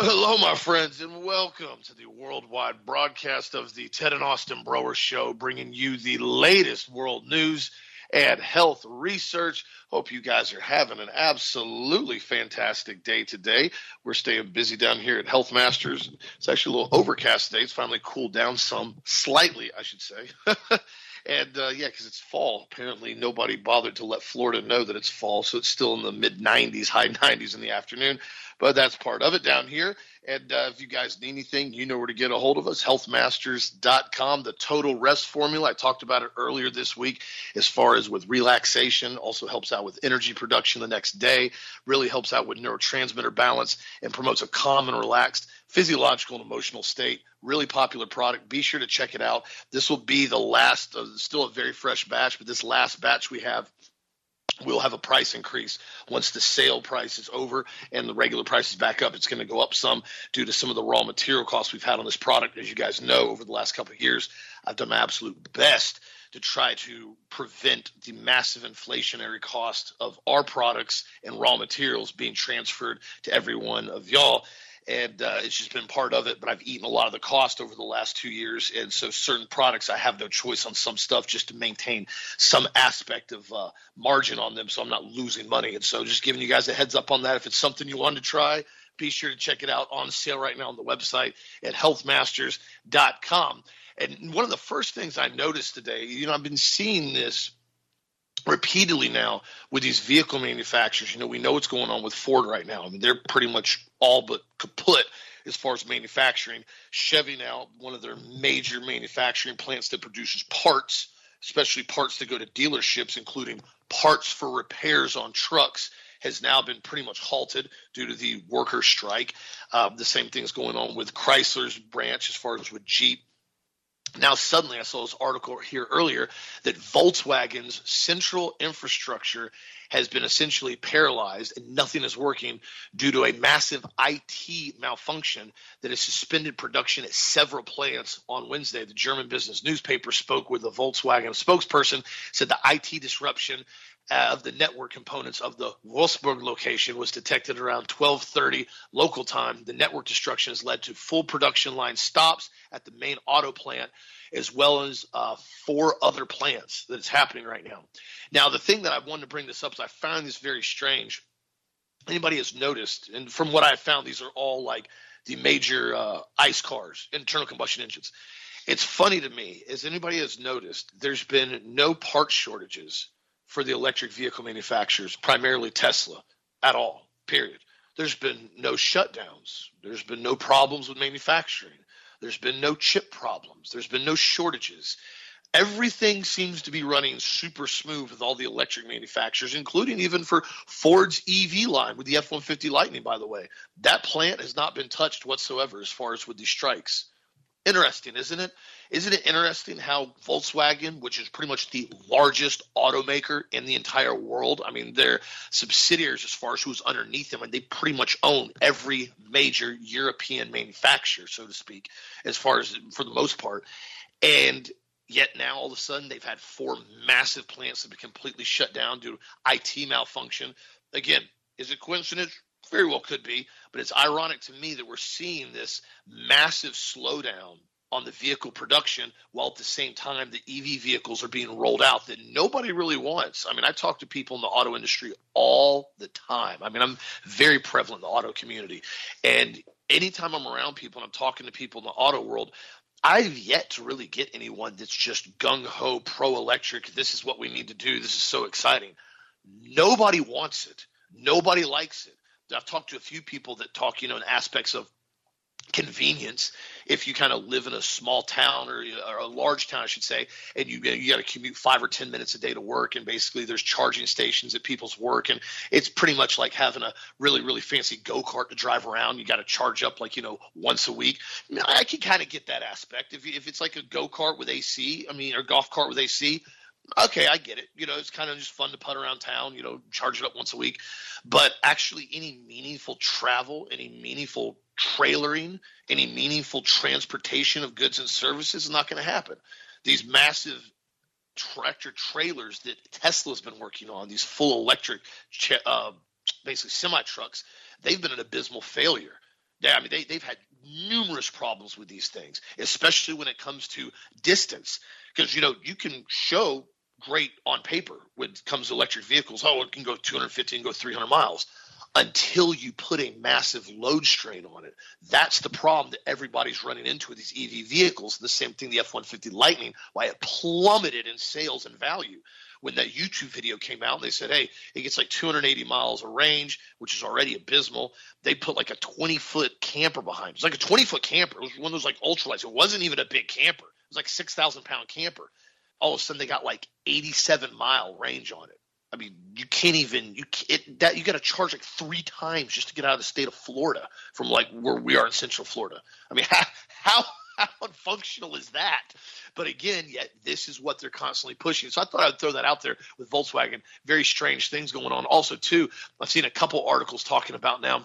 Well, hello, my friends, and welcome to the worldwide broadcast of the Ted and Austin Broer Show, bringing you the latest world news and health research. Hope you guys are having an absolutely fantastic day today. We're staying busy down here at Health Masters. It's actually a little overcast today. It's finally cooled down some, slightly, I should say. And uh, yeah, because it's fall. Apparently, nobody bothered to let Florida know that it's fall, so it's still in the mid 90s, high 90s in the afternoon. But that's part of it down here. And uh, if you guys need anything, you know where to get a hold of us. Healthmasters.com. The total rest formula. I talked about it earlier this week as far as with relaxation, also helps out with energy production the next day, really helps out with neurotransmitter balance, and promotes a calm and relaxed physiological and emotional state. Really popular product. Be sure to check it out. This will be the last, uh, still a very fresh batch, but this last batch we have we'll have a price increase once the sale price is over and the regular price is back up. It's going to go up some due to some of the raw material costs we've had on this product. As you guys know, over the last couple of years, I've done my absolute best to try to prevent the massive inflationary cost of our products and raw materials being transferred to every one of y'all and uh, it's just been part of it. But I've eaten a lot of the cost over the last two years, and so certain products I have no choice on some stuff just to maintain some aspect of uh, margin on them, so I'm not losing money. And so just giving you guys a heads up on that. If it's something you want to try, be sure to check it out on sale right now on the website at healthmasters.com. And one of the first things I noticed today, you know, I've been seeing this repeatedly now with these vehicle manufacturers. You know, we know what's going on with Ford right now. I mean, they're pretty much all but kaput as far as manufacturing. Chevy now, one of their major manufacturing plants that produces parts, especially parts that go to dealerships, including parts for repairs on trucks. Has now been pretty much halted due to the worker strike. Uh, the same thing is going on with Chrysler's branch as far as with Jeep now, suddenly, I saw this article here earlier that Volkswagen's central infrastructure has been essentially paralyzed and nothing is working due to a massive IT malfunction that has suspended production at several plants on Wednesday. The German business newspaper spoke with a Volkswagen spokesperson, said the IT disruption of the network components of the Wolfsburg location was detected around 12:30 local time. The network destruction has led to full production line stops at the main auto plant, as well as uh, four other plants that is happening right now. Now, the thing that I wanted to bring this up is I found this very strange. Anybody has noticed, and from what I found, these are all like the major uh, ICE cars, internal combustion engines. It's funny to me, as anybody has noticed, there's been no part shortages for the electric vehicle manufacturers, primarily Tesla, at all, period. There's been no shutdowns. There's been no problems with manufacturing. There's been no chip problems. There's been no shortages. Everything seems to be running super smooth with all the electric manufacturers, including even for Ford's EV line with the F 150 Lightning, by the way. That plant has not been touched whatsoever as far as with these strikes. Interesting, isn't it? Isn't it interesting how Volkswagen, which is pretty much the largest automaker in the entire world, I mean, they're subsidiaries as far as who's underneath them, and they pretty much own every major European manufacturer, so to speak, as far as for the most part. And yet now all of a sudden they've had four massive plants that have been completely shut down due to IT malfunction. Again, is it coincidence? Very well could be, but it's ironic to me that we're seeing this massive slowdown on the vehicle production while at the same time the EV vehicles are being rolled out that nobody really wants. I mean, I talk to people in the auto industry all the time. I mean, I'm very prevalent in the auto community. And anytime I'm around people and I'm talking to people in the auto world, I've yet to really get anyone that's just gung ho pro electric. This is what we need to do. This is so exciting. Nobody wants it. Nobody likes it. I've talked to a few people that talk, you know, in aspects of convenience if you kind of live in a small town or, or a large town, I should say, and you you got to commute five or ten minutes a day to work, and basically there's charging stations at people's work, and it's pretty much like having a really really fancy go kart to drive around. You got to charge up like you know once a week. I, mean, I can kind of get that aspect if if it's like a go kart with AC, I mean, or golf cart with AC okay, I get it. You know, it's kind of just fun to putt around town, you know, charge it up once a week. But actually, any meaningful travel, any meaningful trailering, any meaningful transportation of goods and services is not going to happen. These massive tractor trailers that Tesla's been working on, these full electric, uh, basically semi trucks, they've been an abysmal failure. Yeah, I mean, they, they've had numerous problems with these things, especially when it comes to distance. Because, you know, you can show great on paper when it comes to electric vehicles. Oh, it can go 250 and go 300 miles until you put a massive load strain on it. That's the problem that everybody's running into with these EV vehicles. The same thing, the F 150 Lightning, why it plummeted in sales and value. When that YouTube video came out, they said, hey, it gets like 280 miles of range, which is already abysmal. They put like a 20 foot camper behind. It was like a 20 foot camper. It was one of those like ultralights. It wasn't even a big camper. It was like 6,000 pound camper. All of a sudden, they got like 87 mile range on it. I mean, you can't even you it, that you got to charge like three times just to get out of the state of Florida from like where we are in Central Florida. I mean, how how how unfunctional is that? But again, yet this is what they're constantly pushing. So I thought I'd throw that out there with Volkswagen. Very strange things going on. Also, too, I've seen a couple articles talking about now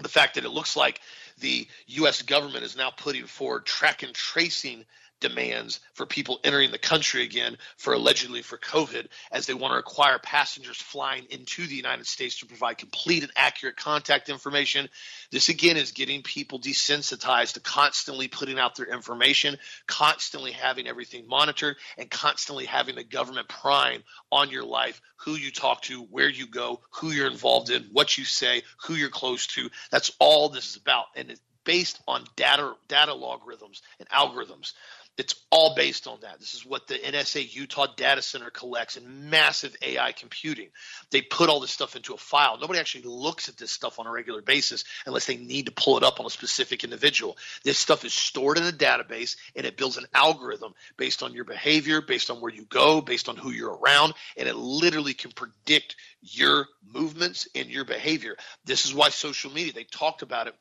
the fact that it looks like the U.S. government is now putting forward track and tracing demands for people entering the country again for allegedly for COVID, as they want to require passengers flying into the United States to provide complete and accurate contact information. This again is getting people desensitized to constantly putting out their information, constantly having everything monitored, and constantly having the government prying on your life, who you talk to, where you go, who you're involved in, what you say, who you're close to. That's all this is about. And it's based on data data logarithms and algorithms. It's all based on that. This is what the NSA Utah data center collects in massive AI computing. They put all this stuff into a file. Nobody actually looks at this stuff on a regular basis unless they need to pull it up on a specific individual. This stuff is stored in a database and it builds an algorithm based on your behavior, based on where you go, based on who you're around, and it literally can predict your movements and your behavior. This is why social media, they talked about it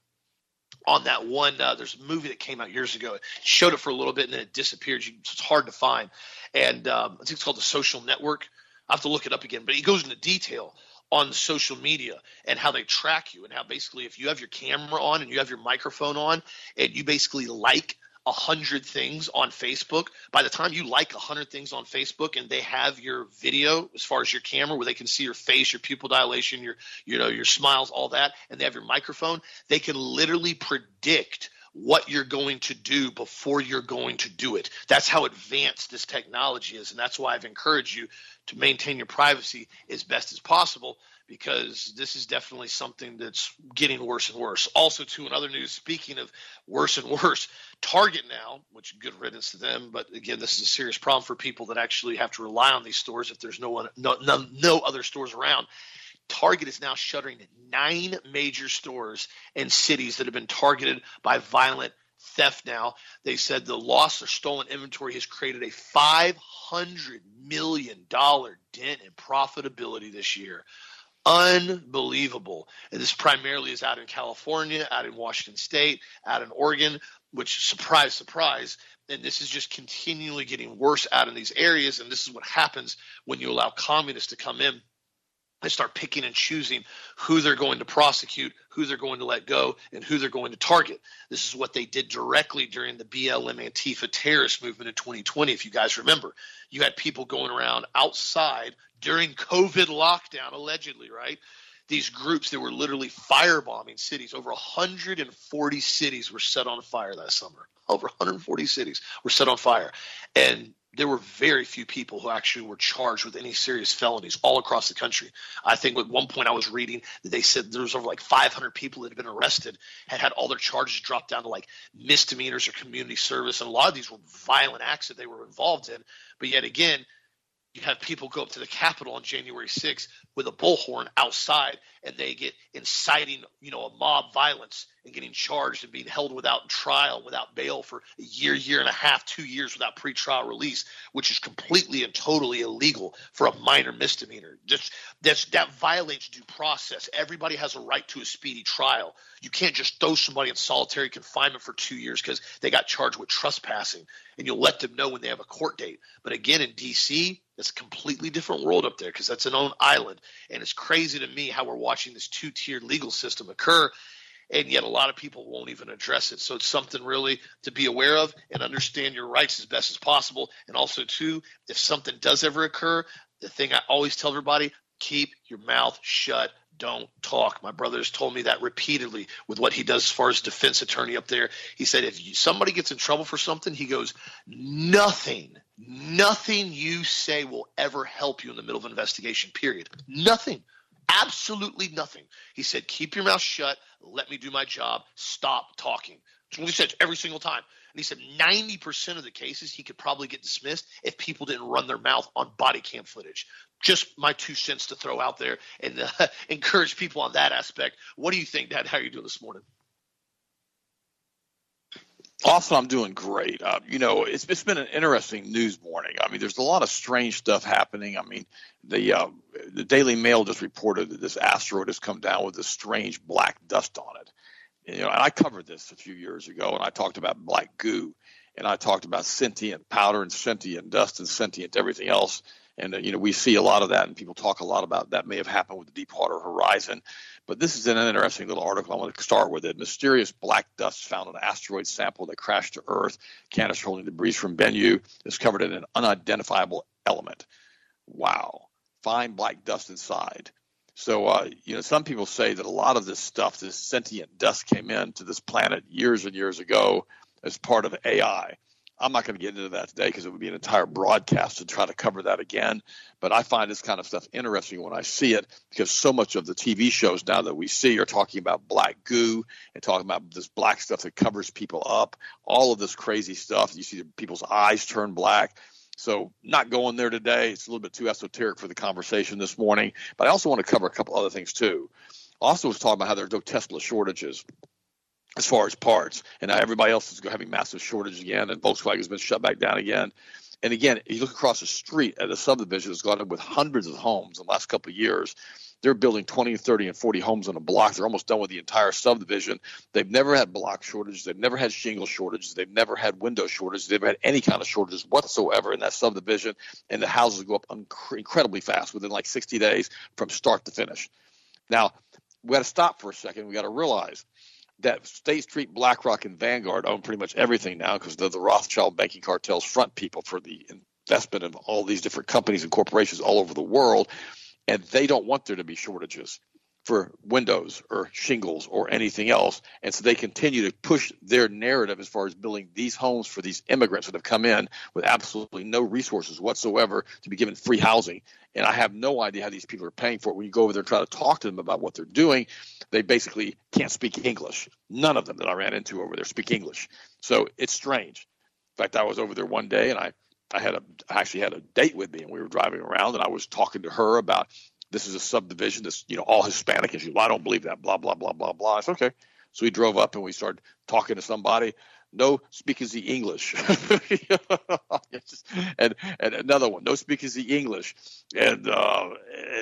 on that one. Uh, there's a movie that came out years ago. It showed it for a little bit and then it disappeared. It's hard to find. And um, I think it's called The Social Network. I have to look it up again, but he goes into detail on social media and how they track you and how basically if you have your camera on and you have your microphone on and you basically like a hundred things on Facebook. By the time you like a hundred things on Facebook and they have your video as far as your camera where they can see your face, your pupil dilation, your you know your smiles, all that, and they have your microphone, they can literally predict what you're going to do before you're going to do it. That's how advanced this technology is, and that's why I've encouraged you to maintain your privacy as best as possible because this is definitely something that's getting worse and worse. Also, too, in other news, speaking of worse and worse, Target now, which is good riddance to them, but again, this is a serious problem for people that actually have to rely on these stores if there's no one, no, no, no other stores around. Target is now shuttering nine major stores in cities that have been targeted by violent theft now. They said the loss of stolen inventory has created a $500 million dent in profitability this year unbelievable. And this primarily is out in California, out in Washington State, out in Oregon, which surprise, surprise. And this is just continually getting worse out in these areas. And this is what happens when you allow communists to come in they start picking and choosing who they're going to prosecute, who they're going to let go, and who they're going to target. This is what they did directly during the BLM Antifa terrorist movement in 2020. If you guys remember, you had people going around outside during COVID lockdown, allegedly, right? These groups that were literally firebombing cities. Over 140 cities were set on fire that summer. Over 140 cities were set on fire. And there were very few people who actually were charged with any serious felonies all across the country. I think at one point I was reading that they said there was over like 500 people that had been arrested, had had all their charges dropped down to like misdemeanors or community service, and a lot of these were violent acts that they were involved in. But yet again, you have people go up to the Capitol on January 6th with a bullhorn outside and they get inciting, you know, a mob violence and getting charged and being held without trial, without bail for a year, year and a half, two years without pretrial release, which is completely and totally illegal for a minor misdemeanor. That's that violates due process. Everybody has a right to a speedy trial. You can't just throw somebody in solitary confinement for two years because they got charged with trespassing, and you'll let them know when they have a court date. But again, in D.C., it's a completely different world up there because that's an own island, and it's crazy to me how we're watching this two-tiered legal system occur and yet a lot of people won't even address it. So it's something really to be aware of and understand your rights as best as possible. And also, too, if something does ever occur, the thing I always tell everybody keep your mouth shut. don't talk. My brother has told me that repeatedly with what he does as far as defense attorney up there. He said if you, somebody gets in trouble for something, he goes, nothing, nothing you say will ever help you in the middle of an investigation. Period. Nothing. Absolutely nothing. He said, keep your mouth shut. Let me do my job. Stop talking. That's what he said every single time. And he said 90% of the cases he could probably get dismissed if people didn't run their mouth on body cam footage. Just my two cents to throw out there and uh, encourage people on that aspect. What do you think, Dad? How are you doing this morning? Austin, I'm doing great. Uh, you know, it's it's been an interesting news morning. I mean, there's a lot of strange stuff happening. I mean, the uh, the Daily Mail just reported that this asteroid has come down with this strange black dust on it. You know, and I covered this a few years ago, and I talked about black goo, and I talked about sentient powder and sentient dust and sentient everything else. And uh, you know, we see a lot of that, and people talk a lot about that may have happened with the Deepwater Horizon. But this is an interesting little article. I want to start with it. Mysterious black dust found on an asteroid sample that crashed to Earth. Canister holding debris from Bennu is covered in an unidentifiable element. Wow. Fine black dust inside. So, uh, you know, some people say that a lot of this stuff, this sentient dust, came into this planet years and years ago as part of AI. I'm not going to get into that today because it would be an entire broadcast to try to cover that again. But I find this kind of stuff interesting when I see it because so much of the TV shows now that we see are talking about black goo and talking about this black stuff that covers people up, all of this crazy stuff. You see people's eyes turn black. So, not going there today. It's a little bit too esoteric for the conversation this morning. But I also want to cover a couple other things too. Also, was talking about how there's no Tesla shortages as far as parts, and everybody else is having massive shortage again, and Volkswagen has been shut back down again. And again, you look across the street at a subdivision that's gone up with hundreds of homes in the last couple of years. They're building 20, 30, and 40 homes on a block. They're almost done with the entire subdivision. They've never had block shortages. They've never had shingle shortages. They've never had window shortages. They've had any kind of shortages whatsoever in that subdivision. And the houses go up incredibly fast within like 60 days from start to finish. Now, we got to stop for a second. We got to realize – that State Street, BlackRock, and Vanguard own pretty much everything now because they're the Rothschild banking cartel's front people for the investment of all these different companies and corporations all over the world. And they don't want there to be shortages for windows or shingles or anything else. And so they continue to push their narrative as far as building these homes for these immigrants that have come in with absolutely no resources whatsoever to be given free housing. And I have no idea how these people are paying for it. When you go over there and try to talk to them about what they're doing, they basically can't speak English. None of them that I ran into over there speak English. So it's strange. In fact, I was over there one day and I I had a I actually had a date with me and we were driving around and I was talking to her about this is a subdivision that's you know all Hispanic. She, well, I don't believe that. Blah blah blah blah blah. It's okay. So we drove up and we started talking to somebody. No speakers the English. and and another one, no speakers the English. And, uh,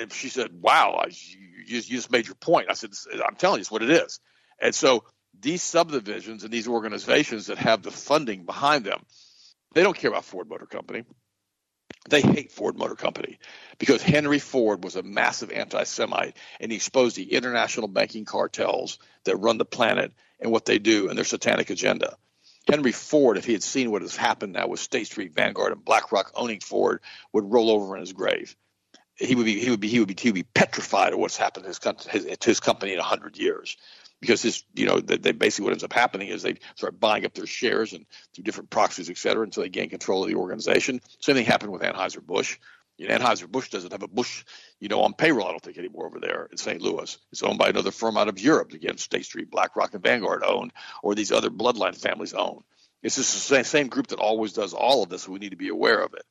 and she said, "Wow, I, you, you just made your point." I said, "I'm telling you, it's what it is." And so these subdivisions and these organizations that have the funding behind them, they don't care about Ford Motor Company they hate Ford Motor Company because Henry Ford was a massive anti Semite and he exposed the international banking cartels that run the planet and what they do and their satanic agenda. Henry Ford, if he had seen what has happened now with State Street, Vanguard, and BlackRock owning Ford, would roll over in his grave. He would be he would be he would be, he would be petrified of what's happened to his, his, to his company in hundred years because this, you know, they, they, basically what ends up happening is they start buying up their shares and through different proxies, et cetera, until they gain control of the organization. Same thing happened with Anheuser Busch. You know, Anheuser Busch doesn't have a Bush, you know, on payroll. I don't think anymore over there in St. Louis. It's owned by another firm out of Europe. Again, State Street, BlackRock, and Vanguard owned, or these other bloodline families own. It's just the same, same group that always does all of this. We need to be aware of it.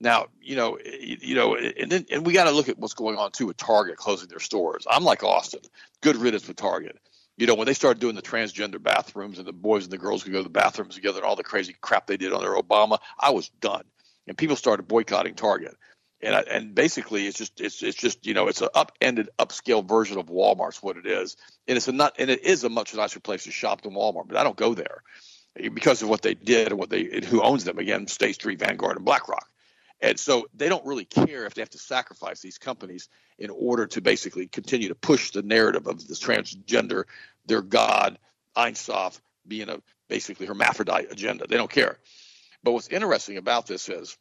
Now, you know, you know, and then and we got to look at what's going on too with Target closing their stores. I'm like Austin, good riddance with Target you know, when they started doing the transgender bathrooms and the boys and the girls could go to the bathrooms together and all the crazy crap they did under Obama, I was done. And people started boycotting Target. And, I, and basically, it's just it's it's just you know it's an upended upscale version of Walmart's what it is, and it's a not and it is a much nicer place to shop than Walmart. But I don't go there because of what they did and what they and who owns them again, State Street, Vanguard, and BlackRock. And so they don't really care if they have to sacrifice these companies in order to basically continue to push the narrative of this transgender, their God, Ein Sof, being a basically hermaphrodite agenda. They don't care. But what's interesting about this is,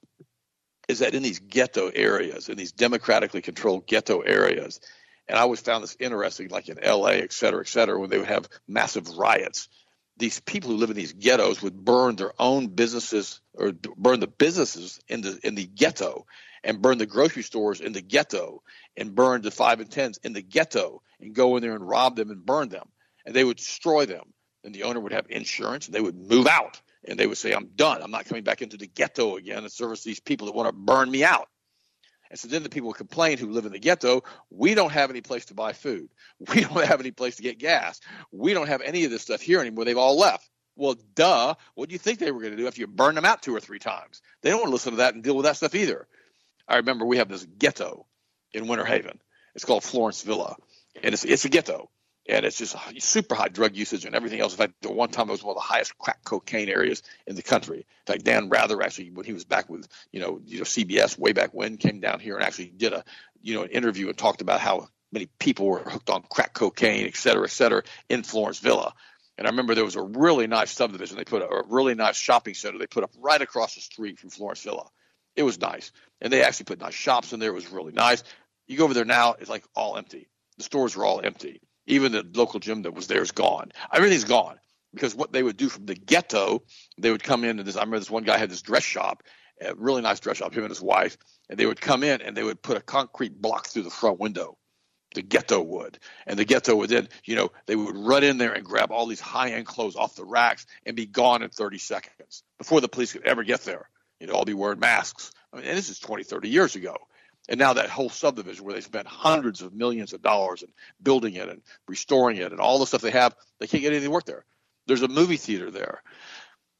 is that in these ghetto areas, in these democratically controlled ghetto areas, And I always found this interesting, like in L.A., et cetera, et cetera, when they would have massive riots. These people who live in these ghettos would burn their own businesses or burn the businesses in the in the ghetto, and burn the grocery stores in the ghetto, and burn the five and tens in the ghetto, and go in there and rob them and burn them, and they would destroy them. And the owner would have insurance, and they would move out, and they would say, "I'm done. I'm not coming back into the ghetto again and service these people that want to burn me out." And so then the people complain who live in the ghetto, we don't have any place to buy food. We don't have any place to get gas. We don't have any of this stuff here anymore. They've all left. Well, duh. What do you think they were going to do after you burn them out two or three times? They don't want to listen to that and deal with that stuff either. I remember we have this ghetto in Winter Haven. It's called Florence Villa, and it's it's a ghetto and it's just super high drug usage and everything else. In fact, at one time it was one of the highest crack cocaine areas in the country. In fact, Dan Rather actually, when he was back with you know you know CBS way back when, came down here and actually did a you know an interview and talked about how many people were hooked on crack cocaine, et cetera, et cetera, in Florence Villa. And I remember there was a really nice subdivision. They put a, a really nice shopping center they put up right across the street from Florence Villa. It was nice, and they actually put nice shops in there. It was really nice. You go over there now, it's like all empty. The stores are all empty even the local gym that was there is gone. Everything's gone because what they would do from the ghetto, they would come in and this. I remember this one guy had this dress shop, a really nice dress shop, him and his wife, and they would come in and they would put a concrete block through the front window. The ghetto would, and the ghetto would then, you know, they would run in there and grab all these high-end clothes off the racks and be gone in 30 seconds before the police could ever get there. You know, all be wearing masks. I mean, and this is 20, 30 years ago. And now that whole subdivision where they spent hundreds of millions of dollars in building it and restoring it and all the stuff they have, they can't get anything work there. There's a movie theater there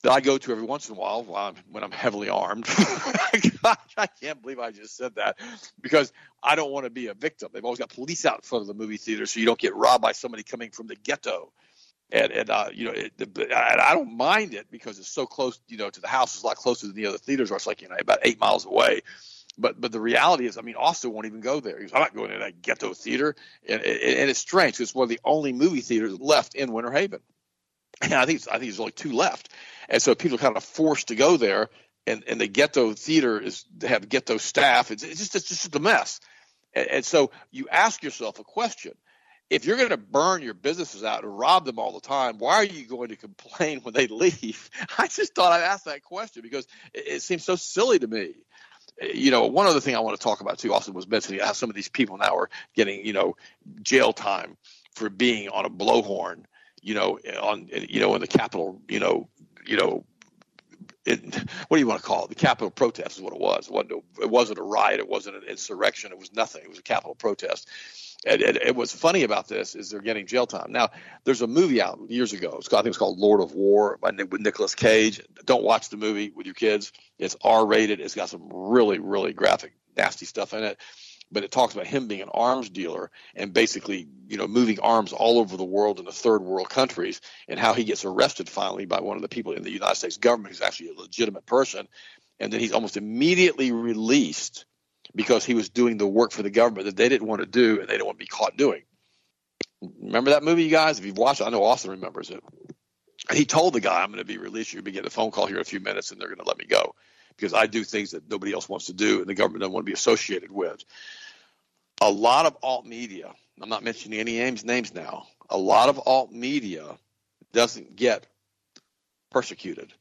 that I go to every once in a while when I'm, when I'm heavily armed. Gosh, I can't believe I just said that because I don't want to be a victim. They've always got police out in front of the movie theater so you don't get robbed by somebody coming from the ghetto. And, and uh, you know, it, I, I don't mind it because it's so close, you know, to the house. It's a lot closer than the other theaters are. It's like, you know, about eight miles away. But but the reality is, I mean, Austin won't even go there. He goes, I'm not going to that ghetto theater, and, and it's strange. It's one of the only movie theaters left in Winter Haven. And I think I think there's only two left, and so people are kind of forced to go there. And and the ghetto theater is they have ghetto staff. It's, it's just it's just a mess. And, and so you ask yourself a question: if you're going to burn your businesses out and rob them all the time, why are you going to complain when they leave? I just thought I'd ask that question because it, it seems so silly to me you know, one other thing I want to talk about too, Austin was mentioning how some of these people now are getting, you know, jail time for being on a blowhorn, you know, on, you know, in the Capitol, you know, you know, what do you want to call it? The Capitol protest is what it was. It wasn't, it wasn't a riot. It wasn't an insurrection. It was nothing. It was a Capitol protest. And, and, and what's funny about this is they're getting jail time. Now, there's a movie out years ago. It's called, I think it's called Lord of War by with Nicolas Cage. Don't watch the movie with your kids. It's R-rated. It's got some really, really graphic, nasty stuff in it. But it talks about him being an arms dealer and basically, you know, moving arms all over the world in the third world countries, and how he gets arrested finally by one of the people in the United States government who's actually a legitimate person, and then he's almost immediately released because he was doing the work for the government that they didn't want to do and they didn't want to be caught doing. Remember that movie, you guys? If you've watched it, I know Austin remembers it. And he told the guy, I'm going to be released. You're going to get a phone call here in a few minutes and they're going to let me go because I do things that nobody else wants to do and the government doesn't want to be associated with. A lot of alt media, I'm not mentioning any names, names now, a lot of alt media doesn't get persecuted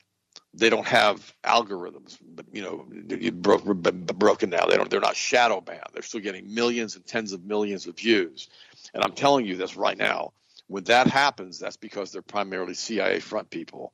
they don't have algorithms, but you know, broke, broken now. They don't. They're not shadow banned. They're still getting millions and tens of millions of views. And I'm telling you this right now. When that happens, that's because they're primarily CIA front people.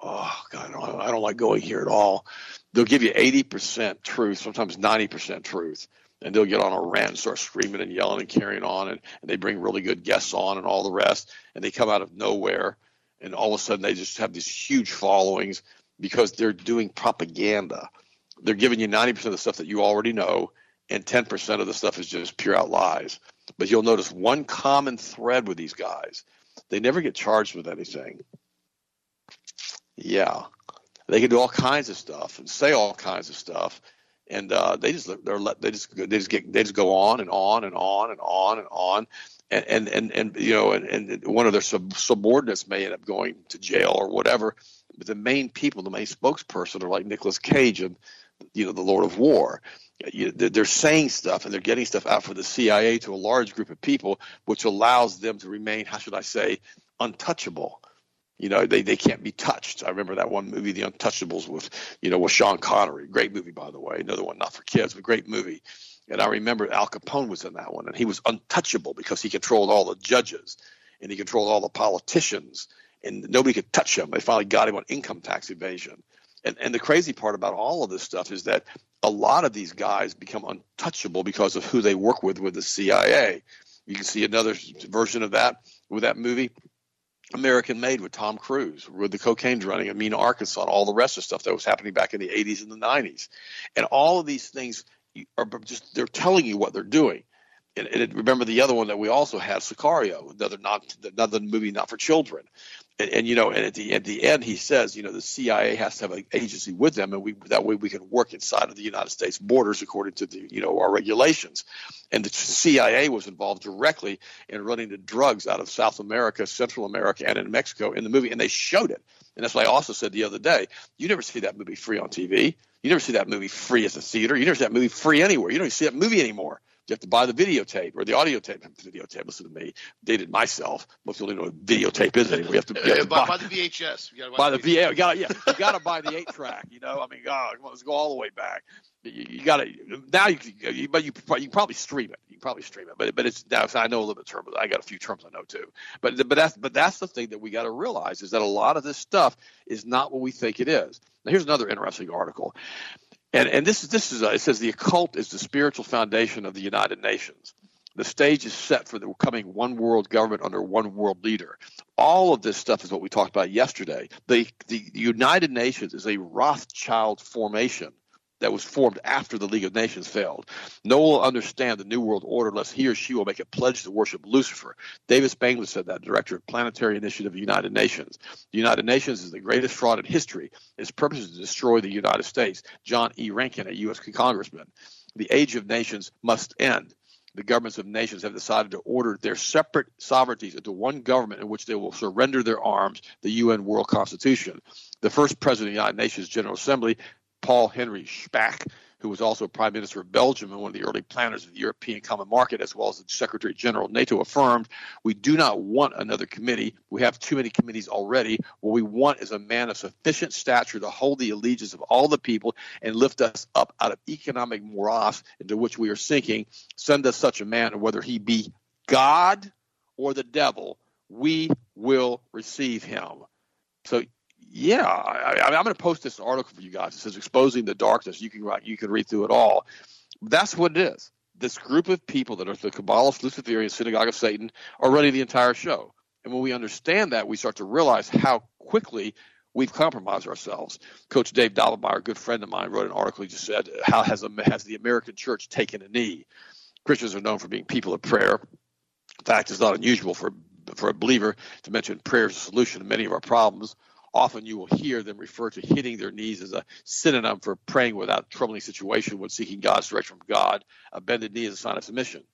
Oh God, I don't, I don't like going here at all. They'll give you 80% truth, sometimes 90% truth, and they'll get on a rant and start screaming and yelling and carrying on, and, and they bring really good guests on and all the rest, and they come out of nowhere, and all of a sudden they just have these huge followings because they're doing propaganda. They're giving you 90% of the stuff that you already know, and 10% of the stuff is just pure out lies. But you'll notice one common thread with these guys they never get charged with anything. Yeah. They can do all kinds of stuff and say all kinds of stuff, and uh, they just they're they just they just get they just go on and on and on and on and on, and and and, and you know and, and one of their sub- subordinates may end up going to jail or whatever, the main people, the main spokesperson are like Nicolas Cage and you know the Lord of War. they're saying stuff and they're getting stuff out for the CIA to a large group of people, which allows them to remain, how should I say, untouchable. You know, they, they can't be touched. I remember that one movie, The Untouchables, with you know with Sean Connery. Great movie, by the way. Another one, not for kids, but great movie. And I remember Al Capone was in that one, and he was untouchable because he controlled all the judges and he controlled all the politicians, and nobody could touch him. They finally got him on income tax evasion. And, and the crazy part about all of this stuff is that a lot of these guys become untouchable because of who they work with with the CIA. You can see another version of that with that movie, American Made with Tom Cruise, with the cocaine running in Mena, Arkansas, and all the rest of stuff that was happening back in the 80s and the 90s. And all of these things are just, they're telling you what they're doing. And, and remember the other one that we also had, Sicario, another not another movie not for children. And, and, you know, and at the at the end, he says, you know, the CIA has to have an agency with them, and we that way we can work inside of the United States borders according to the you know our regulations. And the CIA was involved directly in running the drugs out of South America, Central America, and in Mexico in the movie, and they showed it. And that's why I also said the other day, you never see that movie free on TV. You never see that movie free as a theater. You never see that movie free anywhere. You don't even see that movie anymore. You have to buy the videotape or the audio tape. The Videotape. Listen to me. Dated myself. Most people don't know what videotape is anymore. You have to, you have to buy, buy, the VHS. You buy, buy the, VHS. You got yeah. You got to buy the eight track. You know. I mean, oh, God, on, let's go all the way back. You, you got to now. You, you but you you can probably stream it. You probably stream it. But but it's now I know a little bit of terms. I got a few terms I know too. But but that's but that's the thing that we got to realize is that a lot of this stuff is not what we think it is. Now here's another interesting article. And, and this is this is a, it says the occult is the spiritual foundation of the United Nations. The stage is set for the coming one world government under one world leader. All of this stuff is what we talked about yesterday. The the United Nations is a Rothschild formation that was formed after the League of Nations failed. No one will understand the New World Order unless he or she will make a pledge to worship Lucifer. David Spangler said that, director of Planetary Initiative of the United Nations. The United Nations is the greatest fraud in history. Its purpose is to destroy the United States. John E. Rankin, a U.S. congressman. The age of nations must end. The governments of nations have decided to order their separate sovereignties into one government in which they will surrender their arms, the UN World Constitution. The first president of the United Nations General Assembly Paul Henry Spaak, who was also Prime Minister of Belgium and one of the early planners of the European Common Market, as well as the Secretary General of NATO, affirmed, We do not want another committee. We have too many committees already. What we want is a man of sufficient stature to hold the allegiance of all the people and lift us up out of economic morass into which we are sinking. Send us such a man, and whether he be God or the devil, we will receive him. So yeah, I, am going to post this article for you guys. It says exposing the darkness. You can you can read through it all. That's what it is. This group of people that are the Kabbalist, Luciferian, Synagogue of Satan are running the entire show. And when we understand that, we start to realize how quickly we've compromised ourselves. Coach Dave Daubenmire, a good friend of mine, wrote an article. He just said, "How has has the American church taken a knee?" Christians are known for being people of prayer. In fact, it's not unusual for for a believer to mention prayer as a solution to many of our problems. Often you will hear them refer to hitting their knees as a synonym for praying without troubling situation when seeking God's direction from God. A bended knee is a sign of submission.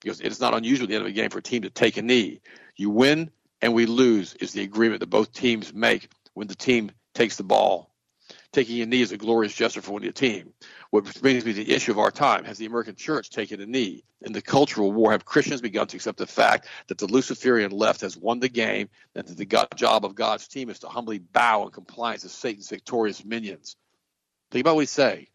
Because it is not unusual at the end of a game for a team to take a knee. You win and we lose is the agreement that both teams make when the team takes the ball taking a knee is a glorious gesture for winning a team. What brings me to the issue of our time. Has the American church taken a knee? In the cultural war, have Christians begun to accept the fact that the Luciferian left has won the game and that the job of God's team is to humbly bow in compliance to Satan's victorious minions? Think about what we say.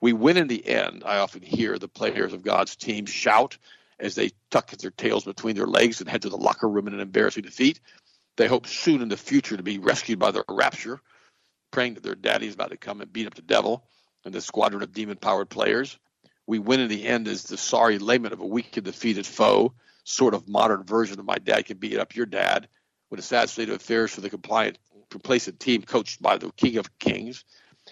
We win in the end. I often hear the players of God's team shout as they tuck their tails between their legs and head to the locker room in an embarrassing defeat. They hope soon in the future to be rescued by their rapture praying that their daddy is about to come and beat up the devil and the squadron of demon powered players. We win in the end as the sorry lament of a weak and defeated foe, sort of modern version of my dad can beat up your dad, with a sad state of affairs for the compliant, complacent team coached by the King of Kings.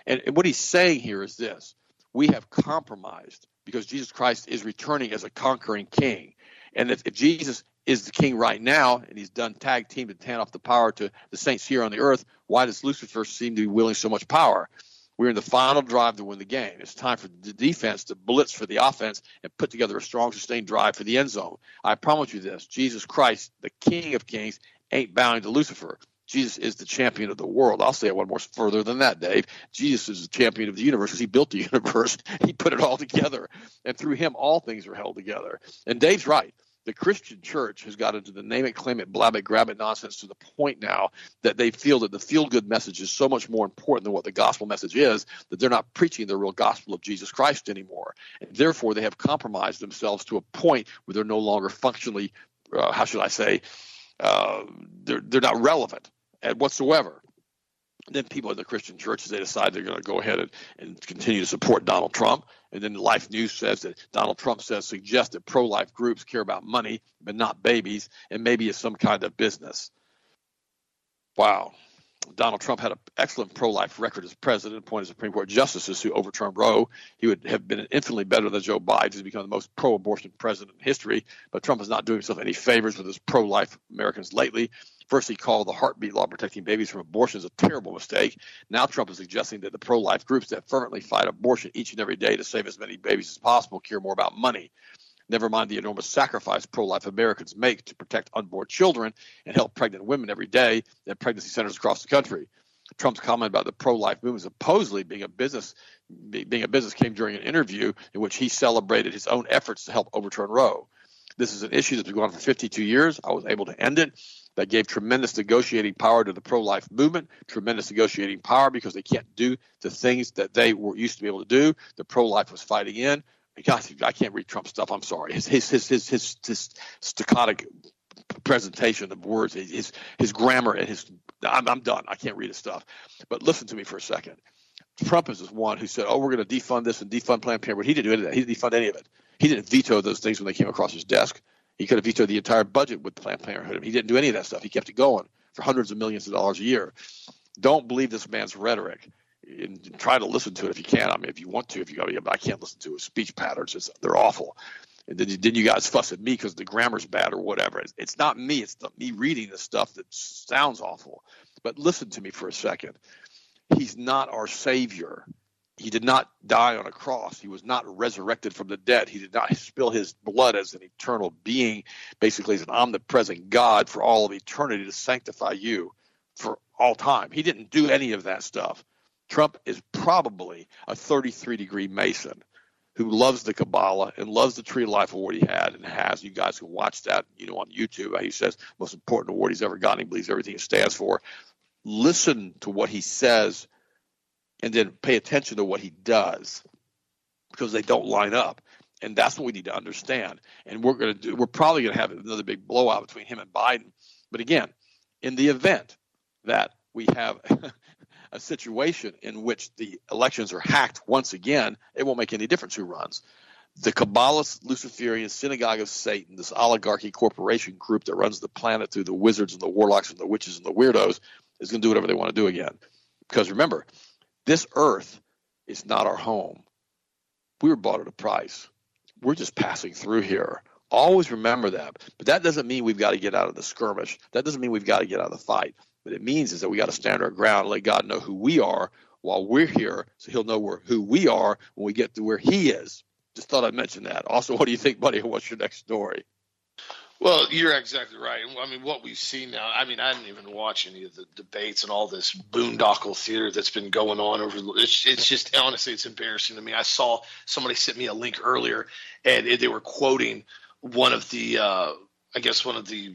And, and what he's saying here is this we have compromised because Jesus Christ is returning as a conquering king. And if, if Jesus is the king right now, and he's done tag team to hand off the power to the saints here on the earth. Why does Lucifer seem to be wielding so much power? We're in the final drive to win the game. It's time for the defense to blitz for the offense and put together a strong, sustained drive for the end zone. I promise you this Jesus Christ, the King of Kings, ain't bowing to Lucifer. Jesus is the champion of the world. I'll say it one more further than that, Dave. Jesus is the champion of the universe because he built the universe. He put it all together. And through him, all things are held together. And Dave's right. The Christian church has got into the name it, claim it, blab it, grab it nonsense to the point now that they feel that the feel good message is so much more important than what the gospel message is that they're not preaching the real gospel of Jesus Christ anymore. And therefore, they have compromised themselves to a point where they're no longer functionally, uh, how should I say, uh, they're, they're not relevant whatsoever. Then people in the Christian churches they decide they're going to go ahead and, and continue to support Donald Trump. And then Life News says that Donald Trump says suggests that pro-life groups care about money but not babies, and maybe it's some kind of business. Wow. Donald Trump had an excellent pro-life record as president, appointed Supreme Court justices who overturned Roe. He would have been infinitely better than Joe Biden, who's become the most pro-abortion president in history. But Trump is not doing himself any favors with his pro-life Americans lately. First, he called the heartbeat law protecting babies from abortion a terrible mistake. Now, Trump is suggesting that the pro life groups that fervently fight abortion each and every day to save as many babies as possible care more about money. Never mind the enormous sacrifice pro life Americans make to protect unborn children and help pregnant women every day at pregnancy centers across the country. Trump's comment about the pro-life movement supposedly being a business being a business came during an interview in which he celebrated his own efforts to help overturn Roe. This is an issue that's been going on for 52 years. I was able to end it. That gave tremendous negotiating power to the pro life movement, tremendous negotiating power because they can't do the things that they were used to be able to do. The pro life was fighting in. Gosh, I can't read Trump stuff. I'm sorry. His his his his, his, his staccato presentation of words, his his grammar, and his I'm, I'm done. I can't read his stuff. But listen to me for a second. Trump is this one who said, "Oh, we're going to defund this and defund Planned Parenthood." He didn't do any of that. He didn't defund any of it. He didn't veto those things when they came across his desk. He could have vetoed the entire budget with Planned Parenthood. He didn't do any of that stuff. He kept it going for hundreds of millions of dollars a year. Don't believe this man's rhetoric. And try to listen to it if you can. I mean, if you want to, if you, I, I can't listen to his speech patterns. It's, they're awful. And then, then you guys fuss at me because the grammar's bad or whatever. It's, it's not me. It's the, me reading the stuff that sounds awful. But listen to me for a second. He's not our savior he did not die on a cross. He was not resurrected from the dead. He did not spill his blood as an eternal being, basically as an omnipresent God for all of eternity to sanctify you for all time. He didn't do any of that stuff. Trump is probably a 33 degree Mason who loves the Kabbalah and loves the Tree of Life award he had and has. You guys can watch that, you know, on YouTube. He says most important award he's ever gotten. He believes everything it stands for. Listen to what he says and then pay attention to what he does because they don't line up. And that's what we need to understand. And we're going to do, we're probably going to have another big blowout between him and Biden. But again, in the event that we have a situation in which the elections are hacked once again, it won't make any difference who runs. The Kabbalist Luciferian Synagogue of Satan, this oligarchy corporation group that runs the planet through the wizards and the warlocks and the witches and the weirdos, is going to do whatever they want to do again. Because remember, this earth is not our home. We were bought at a price. We're just passing through here. Always remember that. But that doesn't mean we've got to get out of the skirmish. That doesn't mean we've got to get out of the fight. What it means is that we got to stand our ground and let God know who we are while we're here so he'll know where, who we are when we get to where he is. Just thought I'd mention that. Also, what do you think, buddy? What's your next story? Well, you're exactly right. I mean, what we've seen now. I mean, I didn't even watch any of the debates and all this boondoggle theater that's been going on over. It's, it's just honestly, it's embarrassing to me. I saw somebody sent me a link earlier, and they were quoting one of the, uh, I guess, one of the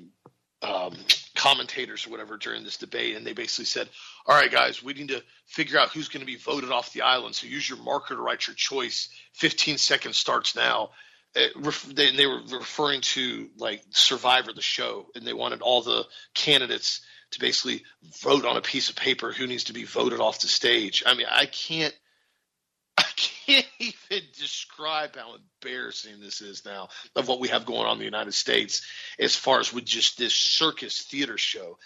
um, commentators or whatever during this debate, and they basically said, "All right, guys, we need to figure out who's going to be voted off the island. So use your marker to write your choice. 15 seconds starts now." Eh, they, they were referring to like Survivor, the show, and they wanted all the candidates to basically vote on a piece of paper who needs to be voted off the stage. I mean, I can't, I can't even describe how embarrassing this is now of what we have going on in the United States as far as with just this circus theater show.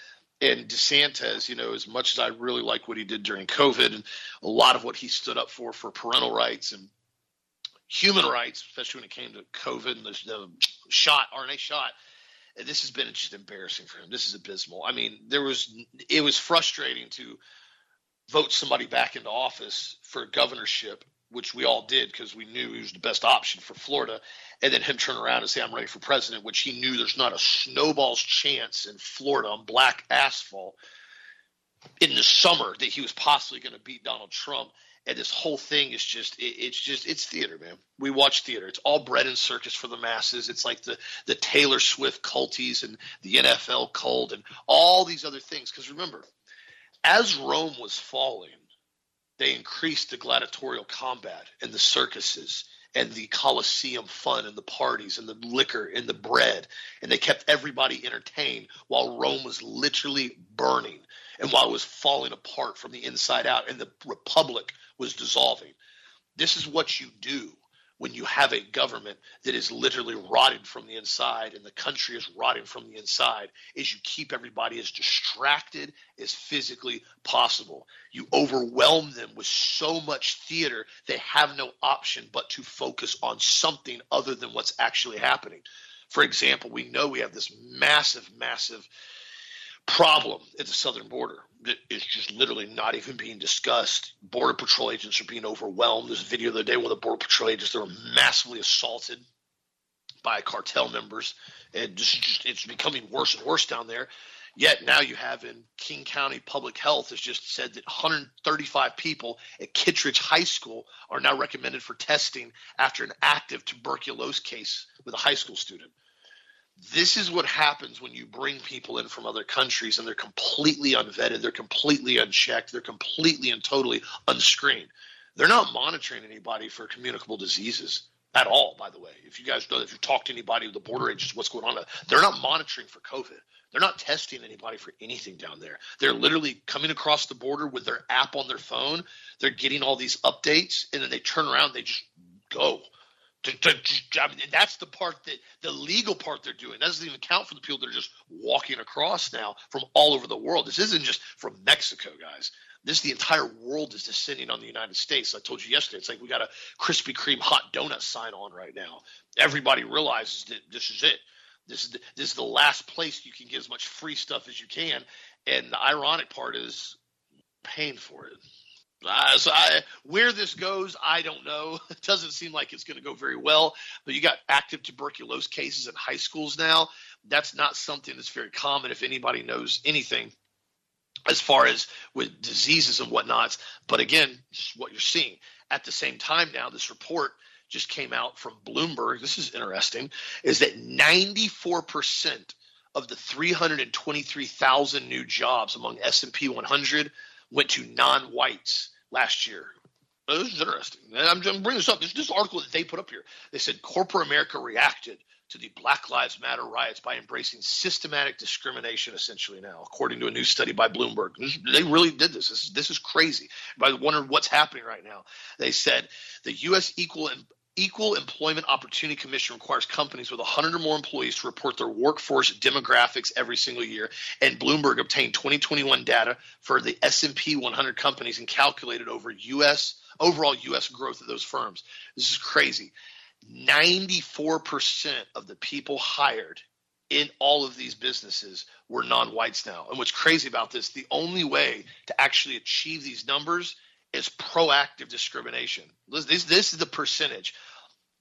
And DeSantis, you know, as much as I really like what he did during COVID and a lot of what he stood up for for parental rights and human rights, especially when it came to COVID and the, the shot, RNA shot. This has been just embarrassing for him. This is abysmal. I mean, there was it was frustrating to vote somebody back into office for governorship, which we all did because we knew he was the best option for Florida, and then him turn around and say I'm ready for president, which he knew there's not a snowball's chance in Florida on black asphalt in the summer that he was possibly going to beat Donald Trump. And this whole thing is just, it, it's just, it's theater, man. We watch theater. It's all bread and circus for the masses. It's like the, the Taylor Swift culties and the NFL cult and all these other things. Because remember, as Rome was falling, they increased the gladiatorial combat and the circuses and the Colosseum fun and the parties and the liquor and the bread. And they kept everybody entertained while Rome was literally burning and while it was falling apart from the inside out and the republic was dissolving. This is what you do when you have a government that is literally rotted from the inside and the country is rotting from the inside is you keep everybody as distracted as physically possible. You overwhelm them with so much theater they have no option but to focus on something other than what's actually happening. For example we know we have this massive massive problem at the southern border that is just literally not even being discussed. Border Patrol agents are being overwhelmed. There's a video the other day where the Border Patrol agents they were massively assaulted by cartel members, and just, just it's becoming worse and worse down there. Yet now you have in King County Public Health has just said that 135 people at Kentridge High School are now recommended for testing after an active tuberculosis case with a high school student this is what happens when you bring people in from other countries and they're completely unvetted, they're completely unchecked, they're completely and totally unscreened. They're not monitoring anybody for communicable diseases at all, by the way. If you guys know, if you talk to anybody with the border agents, what's going on, they're not monitoring for COVID. They're not testing anybody for anything down there. They're literally coming across the border with their app on their phone. They're getting all these updates, and then they turn around, they just go. To, to, I mean, that's the part that the legal part they're doing. That doesn't even count for the people that are just walking across now from all over the world. This isn't just from Mexico, guys. This the entire world is descending on the United States. I told you yesterday. It's like we got a Krispy Kreme hot donut sign on right now. Everybody realizes that this is it. This is the, this is the last place you can get as much free stuff as you can. And the ironic part is paying for it. Uh, so I, where this goes, I don't know. It doesn't seem like it's going to go very well. But you got active tuberculosis cases in high schools now. That's not something that's very common. If anybody knows anything as far as with diseases and whatnots, but again, what you're seeing at the same time now, this report just came out from Bloomberg. This is interesting. Is that 94 percent of the 323,000 new jobs among S&P 100 went to non-whites last year. This is interesting. And I'm, I'm bringing this up. This, this article that they put up here. They said corporate America reacted to the Black Lives Matter riots by embracing systematic discrimination, essentially now, according to a new study by Bloomberg. They really did this. This is, this is crazy. By wondering what's happening right now, they said the U.S. Equal Equal Employment Opportunity Commission requires companies with 100 or more employees to report their workforce demographics every single year. And Bloomberg obtained 2021 data for the S&P 100 companies and calculated over U.S. overall U.S. growth of those firms. This is crazy. 94% of the people hired in all of these businesses were non-whites now. And what's crazy about this, the only way to actually achieve these numbers is proactive discrimination. This, this is the percentage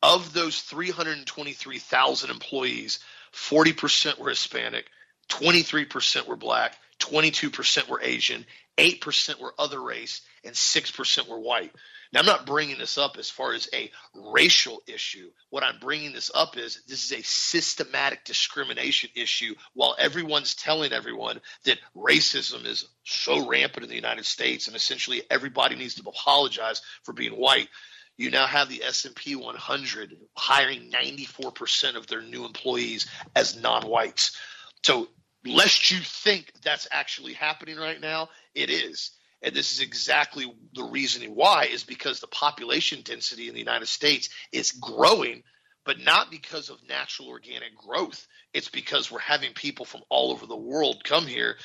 of those 323,000 employees. 40% were Hispanic, 23% were black, 22% were Asian, 8% were other race, and 6% were white. Now, I'm not bringing this up as far as a racial issue. What I'm bringing this up is this is a systematic discrimination issue while everyone's telling everyone that racism is so rampant in the United States and essentially everybody needs to apologize for being white. You now have the S&P 100 hiring 94% of their new employees as non-whites. So lest you think that's actually happening right now, it is and this is exactly the reasoning why is because the population density in the United States is growing, but not because of natural organic growth. It's because we're having people from all over the world come here,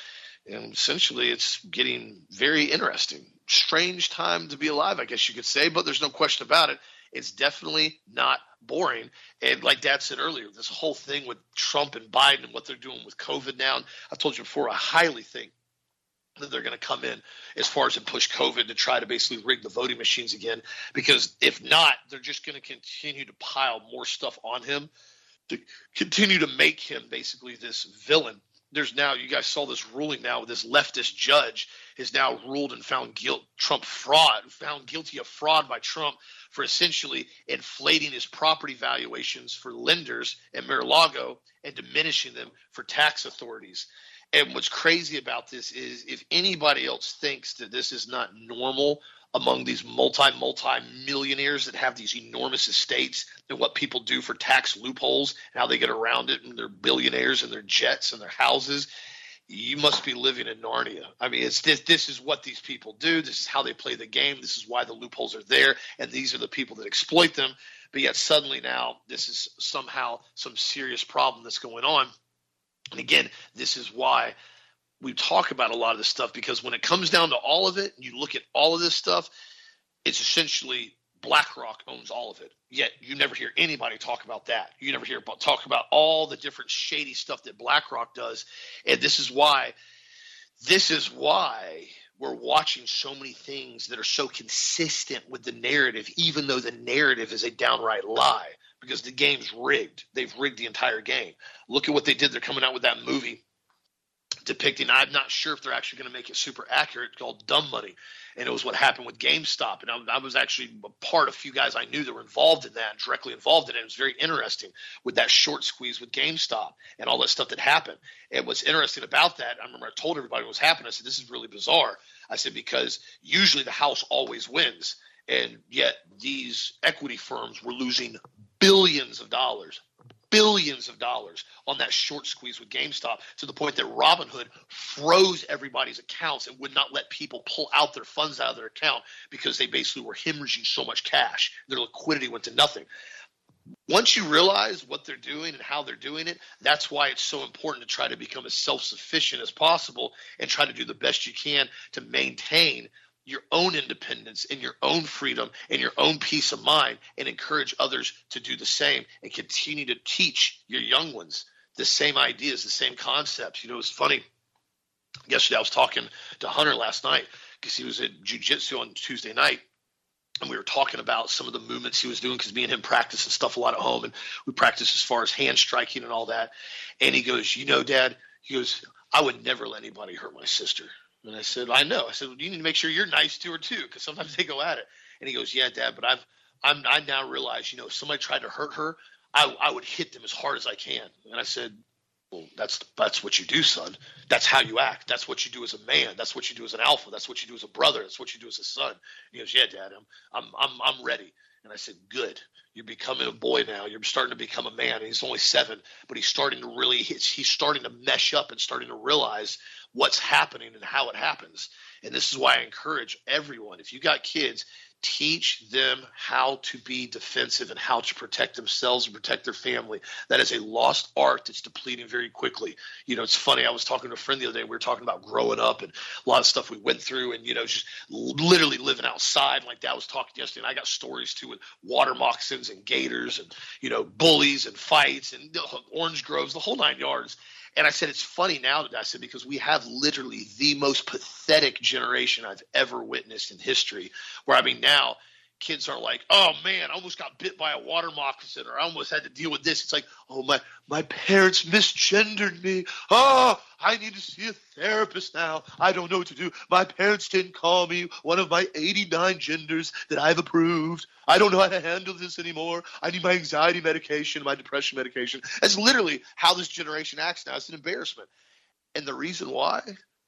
and essentially it's getting very interesting. Strange time to be alive, I guess you could say, but there's no question about it. It's definitely not boring. And like Dad said earlier, this whole thing with Trump and Biden and what they're doing with COVID now, I've told you before, I highly think that they're going to come in as far as and push COVID to try to basically rig the voting machines again. Because if not, they're just going to continue to pile more stuff on him to continue to make him basically this villain there's now you guys saw this ruling now this leftist judge has now ruled and found guilt Trump fraud found guilty of fraud by Trump for essentially inflating his property valuations for lenders at Mar-a-Lago and diminishing them for tax authorities. And what's crazy about this is if anybody else thinks that this is not normal among these multi multi millionaires that have these enormous estates and what people do for tax loopholes and how they get around it and they're billionaires and their jets and their houses you must be living in Narnia. I mean, it's this. This is what these people do. This is how they play the game. This is why the loopholes are there, and these are the people that exploit them. But yet, suddenly now, this is somehow some serious problem that's going on. And again, this is why we talk about a lot of this stuff because when it comes down to all of it, and you look at all of this stuff, it's essentially BlackRock owns all of it. Yet you never hear anybody talk about that. You never hear about talk about all the different shady stuff that BlackRock does. And this is why this is why we're watching so many things that are so consistent with the narrative, even though the narrative is a downright lie, because the game's rigged. They've rigged the entire game. Look at what they did. They're coming out with that movie depicting. I'm not sure if they're actually going to make it super accurate, called Dumb Money, and it was what happened with GameStop. And I, I, was actually a part of a few guys I knew that were involved in that, directly involved in it. It was very interesting with that short squeeze with GameStop and all that stuff that happened. And what's interesting about that, I remember I told everybody what was happening. I said, "This is really bizarre." I said because usually the house always wins. And yet, these equity firms were losing billions of dollars, billions of dollars on that short squeeze with GameStop to the point that Robinhood froze everybody's accounts and would not let people pull out their funds out of their account because they basically were hemorrhaging so much cash. Their liquidity went to nothing. Once you realize what they're doing and how they're doing it, that's why it's so important to try to become as self sufficient as possible and try to do the best you can to maintain your own independence and your own freedom and your own peace of mind and encourage others to do the same and continue to teach your young ones the same ideas, the same concepts. You know, it's funny. Yesterday, I was talking to Hunter last night because he was at jujitsu on Tuesday night. And we were talking about some of the movements he was doing because me and him practice and stuff a lot at home. And we practice as far as hand striking and all that. And he goes, You know, Dad, he goes, I would never let anybody hurt my sister. And I said, I know. I said, well, you need to make sure you're nice to her too, because sometimes they go at it. And he goes, Yeah, Dad, but I've I'm I now realize, you know, if somebody tried to hurt her, I I would hit them as hard as I can. And I said, Well, that's that's what you do, son. That's how you act. That's what you do as a man. That's what you do as an alpha. That's what you do as a brother. That's what you do as a son. He goes, Yeah, Dad, I'm I'm I'm I'm ready. And I said, Good. You're becoming a boy now. You're starting to become a man. And he's only seven, but he's starting to really he's, he's starting to mesh up and starting to realize what's happening and how it happens. And this is why I encourage everyone if you got kids, teach them how to be defensive and how to protect themselves and protect their family. That is a lost art that's depleting very quickly. You know, it's funny. I was talking to a friend the other day. We were talking about growing up and a lot of stuff we went through, and you know, just literally living outside like that. I was talking yesterday, and I got stories too with water moccasins and gators and you know, bullies and fights and orange groves, the whole nine yards. And I said, it's funny now that I said, because we have literally the most pathetic generation I've ever witnessed in history. Where I mean, now kids are like, oh man, I almost got bit by a water moccasin, or I almost had to deal with this. It's like, oh my, my parents misgendered me. Oh, I need to see a therapist now. I don't know what to do. My parents didn't call me one of my 89 genders that I've approved. I don't know how to handle this anymore. I need my anxiety medication, my depression medication. That's literally how this generation acts now. It's an embarrassment. And the reason why,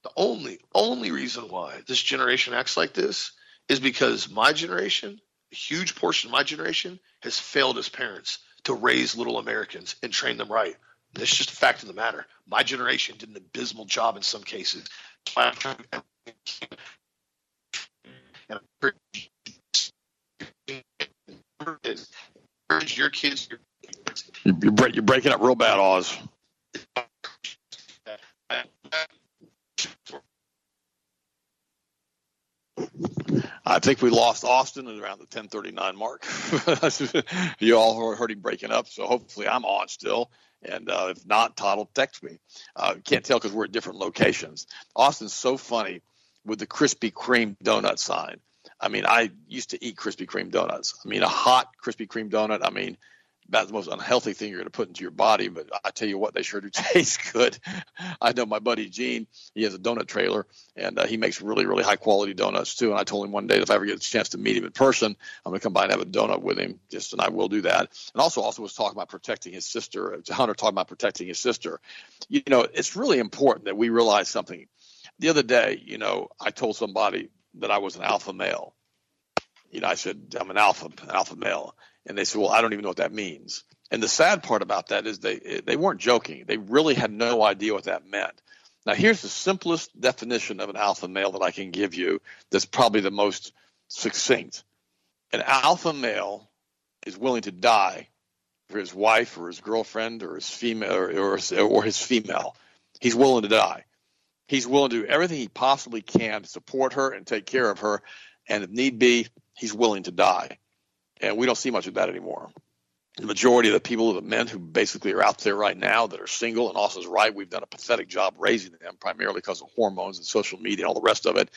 the only, only reason why this generation acts like this is because my generation, a huge portion of my generation, has failed as parents to raise little Americans and train them right. That's just a fact of the matter. My generation did an abysmal job in some cases. your kids. You're, breaking up real bad, Oz. I think we lost Austin at around the 10:39 mark. you all heard him breaking up, so hopefully I'm on still. And uh, if not, Todd will text me. Uh, can't tell because we're at different locations. Austin's so funny with the Krispy Kreme donut sign. I mean, I used to eat Krispy Kreme donuts. I mean, a hot Krispy Kreme donut. I mean, about the most unhealthy thing you're going to put into your body. But I tell you what, they sure do taste good. I know my buddy Gene, he has a donut trailer and uh, he makes really, really high quality donuts too. And I told him one day if I ever get a chance to meet him in person, I'm going to come by and have a donut with him. Just and I will do that. And also, also was talking about protecting his sister. Hunter talking about protecting his sister. You know, it's really important that we realize something. The other day, you know, I told somebody that I was an alpha male. You know, I said I'm an alpha, an alpha male and they said, "Well, I don't even know what that means." And the sad part about that is they they weren't joking. They really had no idea what that meant. Now, here's the simplest definition of an alpha male that I can give you. That's probably the most succinct. An alpha male is willing to die for his wife or his girlfriend or his female or, or, or his female. He's willing to die. He's willing to do everything he possibly can to support her and take care of her, and if need be, he's willing to die and we don't see much of that anymore. The majority of the people, the men who basically are out there right now that are single, and Austin's right, we've done a pathetic job raising them primarily because of hormones and social media and all the rest of it.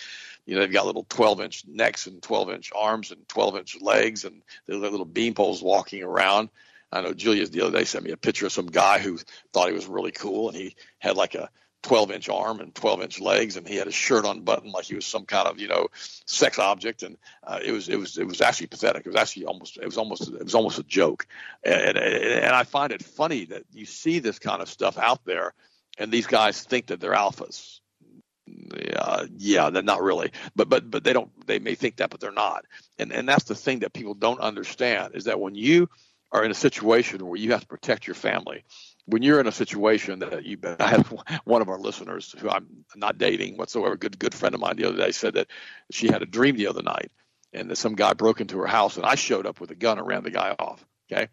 You know, they've got little 12 inch necks and 12 inch arms and 12 inch legs, and they're little bean poles walking around. I know Julia the other day sent me a picture of some guy who thought he was really cool, and he had like a 12 inch arm and 12 inch legs and he had his shirt unbuttoned like he was some kind of you know sex object and uh, it was it was it was actually pathetic it was actually almost it was almost it was almost a joke and, and, and I find it funny that you see this kind of stuff out there and these guys think that they're alphas yeah, yeah, they're not really, but but but they don't. They may think that, but they're not. And and that's the thing that people don't understand is that when you are in a situation where you have to protect your family, when you're in a situation that you, I had one of our listeners who I'm not dating whatsoever, good good friend of mine the other day said that she had a dream the other night, and that some guy broke into her house, and I showed up with a gun and ran the guy off. Okay,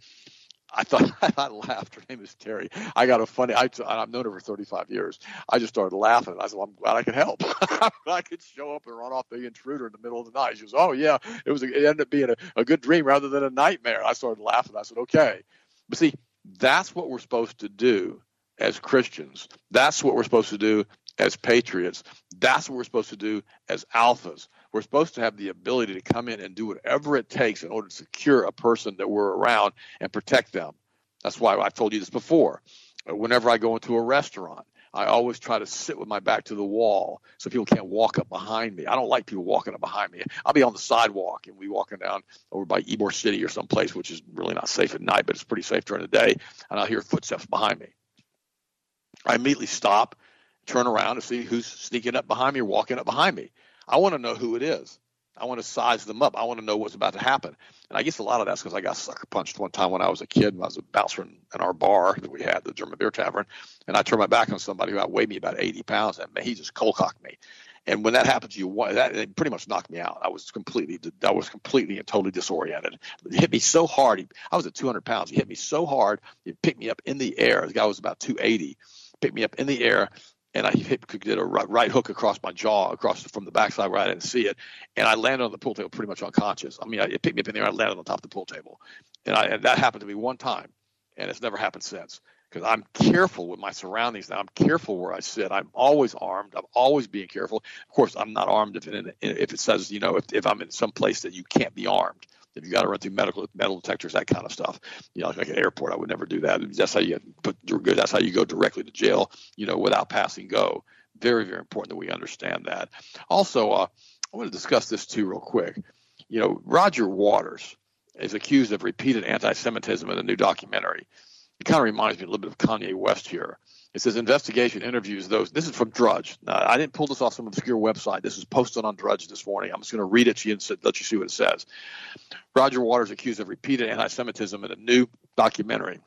I thought I laughed. Her name is Terry. I got a funny. I, I've known her for 35 years. I just started laughing. I said, well, "I'm glad I could help. I could show up and run off the intruder in the middle of the night." She goes, "Oh yeah, it was. A, it ended up being a, a good dream rather than a nightmare." I started laughing. I said, "Okay," but see, that's what we're supposed to do as Christians. That's what we're supposed to do as patriots. That's what we're supposed to do as alphas. We're supposed to have the ability to come in and do whatever it takes in order to secure a person that we're around and protect them. That's why I've told you this before. Whenever I go into a restaurant, I always try to sit with my back to the wall so people can't walk up behind me. I don't like people walking up behind me. I'll be on the sidewalk and we walking down over by Ybor City or someplace, which is really not safe at night, but it's pretty safe during the day. And I'll hear footsteps behind me. I immediately stop, turn around to see who's sneaking up behind me or walking up behind me. I want to know who it is. I want to size them up. I want to know what's about to happen. And I guess a lot of that's because I got sucker punched one time when I was a kid. When I was a bouncer in, our bar that we had, the German Beer Tavern, and I turned my back on somebody who outweighed me about 80 pounds, and he just cold cocked me. And when that happened to you, that it pretty much knocked me out. I was completely, I was completely and totally disoriented. It hit me so hard. I was at 200 pounds. He hit me so hard. He picked me up in the air. The guy was about 280. Picked me up in the air, and I hit, get a right hook across my jaw, across from the backside where I didn't see it, and I landed on the pool table pretty much unconscious. I mean, it picked me up in the air, I landed on top of the pool table, and, I, and that happened to me one time, and it's never happened since. Because I'm careful with my surroundings now. I'm careful where I sit. I'm always armed. I'm always being careful. Of course, I'm not armed if it, if it says, you know, if, if I'm in some place that you can't be armed if you got to run through medical metal detectors, that kind of stuff. You know, like an airport, I would never do that. That's how you put that's how you go directly to jail. You know, without passing go. Very very important that we understand that. Also, uh, I want to discuss this too real quick. You know, Roger Waters is accused of repeated anti-Semitism in a new documentary. It kind of reminds me a little bit of Kanye West here. It says investigation interviews those. This is from Drudge. I didn't pull this off some obscure website. This is posted on Drudge this morning. I'm just going to read it to you and let you see what it says. Roger Waters accused of repeated anti-Semitism in a new documentary.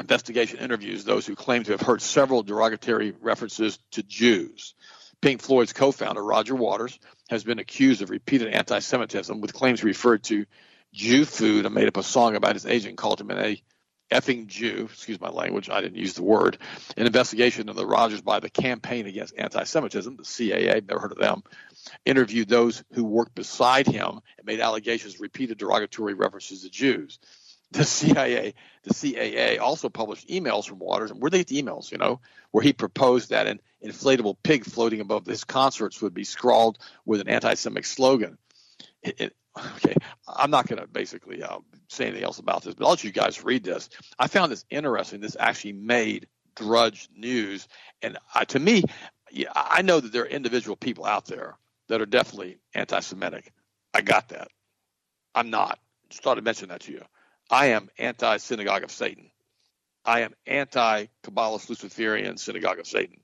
Investigation interviews those who claim to have heard several derogatory references to Jews. Pink Floyd's co-founder Roger Waters has been accused of repeated anti-Semitism with claims referred to Jew food and made up a song about his agent called him an effing Jew, excuse my language, I didn't use the word, an investigation of the Rogers by the Campaign Against Anti Semitism, the CAA, never heard of them, interviewed those who worked beside him and made allegations, repeated derogatory references to Jews. The CIA, the CAA also published emails from Waters, and were they the emails, you know, where he proposed that an inflatable pig floating above his concerts would be scrawled with an anti Semitic slogan. okay, I'm not going to basically uh, say anything else about this, but I'll let you guys read this. I found this interesting. This actually made Drudge News, and to me, yeah, I know that there are individual people out there that are definitely anti-Semitic. I got that. I'm not. Just thought to mention that to you. I am anti-synagogue of Satan. I am anti-Kabbalist Luciferian synagogue of Satan.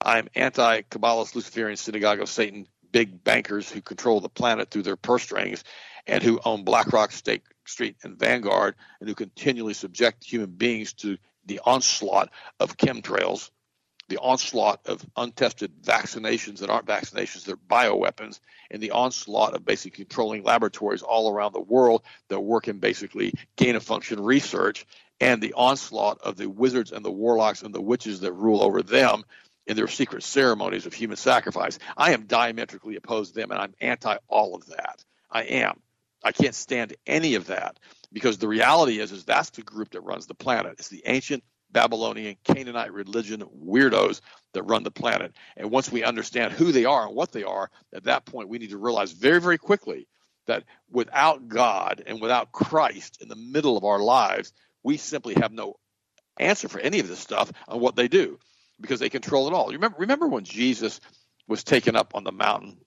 I am anti-Kabbalist Luciferian synagogue of Satan big bankers who control the planet through their purse strings and who own BlackRock, State Street, and Vanguard, and who continually subject human beings to the onslaught of chemtrails, the onslaught of untested vaccinations that aren't vaccinations, they're bioweapons, and the onslaught of basically controlling laboratories all around the world that work in basically gain of function research, and the onslaught of the wizards and the warlocks and the witches that rule over them in their secret ceremonies of human sacrifice. I am diametrically opposed to them, and I'm anti all of that. I am. I can't stand any of that because the reality is, is that's the group that runs the planet. It's the ancient Babylonian Canaanite religion weirdos that run the planet. And once we understand who they are and what they are, at that point we need to realize very, very quickly that without God and without Christ in the middle of our lives, we simply have no answer for any of this stuff on what they do because they control it all. You remember remember when Jesus was taken up on the mountain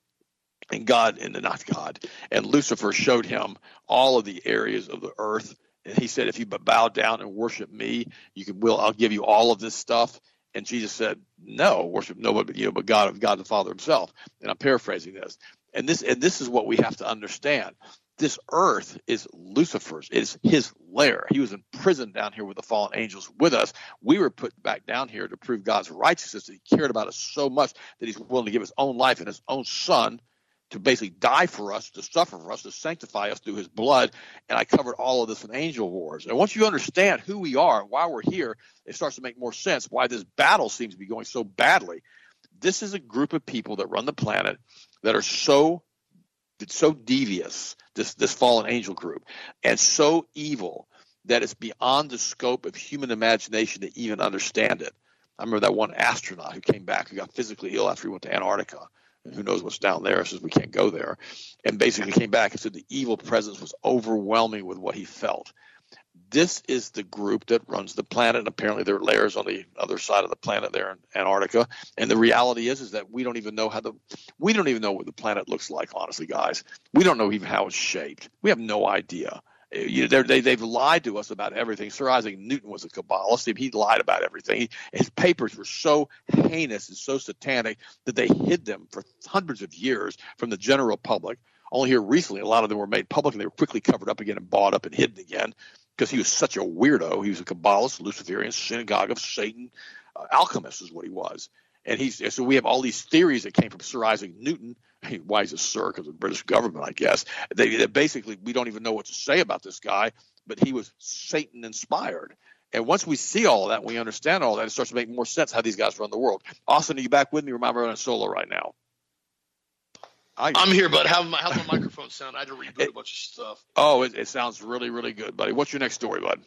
and God and the not God and Lucifer showed him all of the areas of the earth? And he said if you bow down and worship me you can will I'll give you all of this stuff. And Jesus said no worship nobody but you but God of God the Father himself. And I'm paraphrasing this. And this and this is what we have to understand. This earth is Lucifer's. It is his lair. He was in prison down here with the fallen angels with us. We were put back down here to prove God's righteousness. That he cared about us so much that he's willing to give his own life and his own son to basically die for us, to suffer for us, to sanctify us through his blood. And I covered all of this in Angel Wars. And once you understand who we are and why we're here, it starts to make more sense why this battle seems to be going so badly. This is a group of people that run the planet that are so so devious, this this fallen angel group, and so evil that it's beyond the scope of human imagination to even understand it. I remember that one astronaut who came back who got physically ill after he went to Antarctica. And who knows what's down there? Says we can't go there, and basically came back and said the evil presence was overwhelming with what he felt this is the group that runs the planet. Apparently, there are layers on the other side of the planet there in Antarctica. And the reality is, is that we don't even know how the we don't even know what the planet looks like. Honestly, guys, we don't know even how it's shaped. We have no idea. You know, they, they've lied to us about everything. Sir Isaac Newton was a Kabbalist. He lied about everything. He, his papers were so heinous and so satanic that they hid them for hundreds of years from the general public. Only here recently, a lot of them were made public and they were quickly covered up again and bought up and hidden again because he was such a weirdo. He was a Kabbalist, Luciferian, synagogue of Satan, uh, alchemist is what he was. And he's so we have all these theories that came from Sir Isaac Newton. Why is a Sir? Because of the British government, I guess. They, basically we don't even know what to say about this guy, but he was Satan inspired. And once we see all that, we understand all that, it starts to make more sense how these guys run the world. Austin, are you back with me? Or am I running solo right now? I, am here, bud. how my, how's my microphone sound? I had to reboot it, a bunch of stuff. Oh, it, it, sounds really, really good, buddy. What's your next story, bud?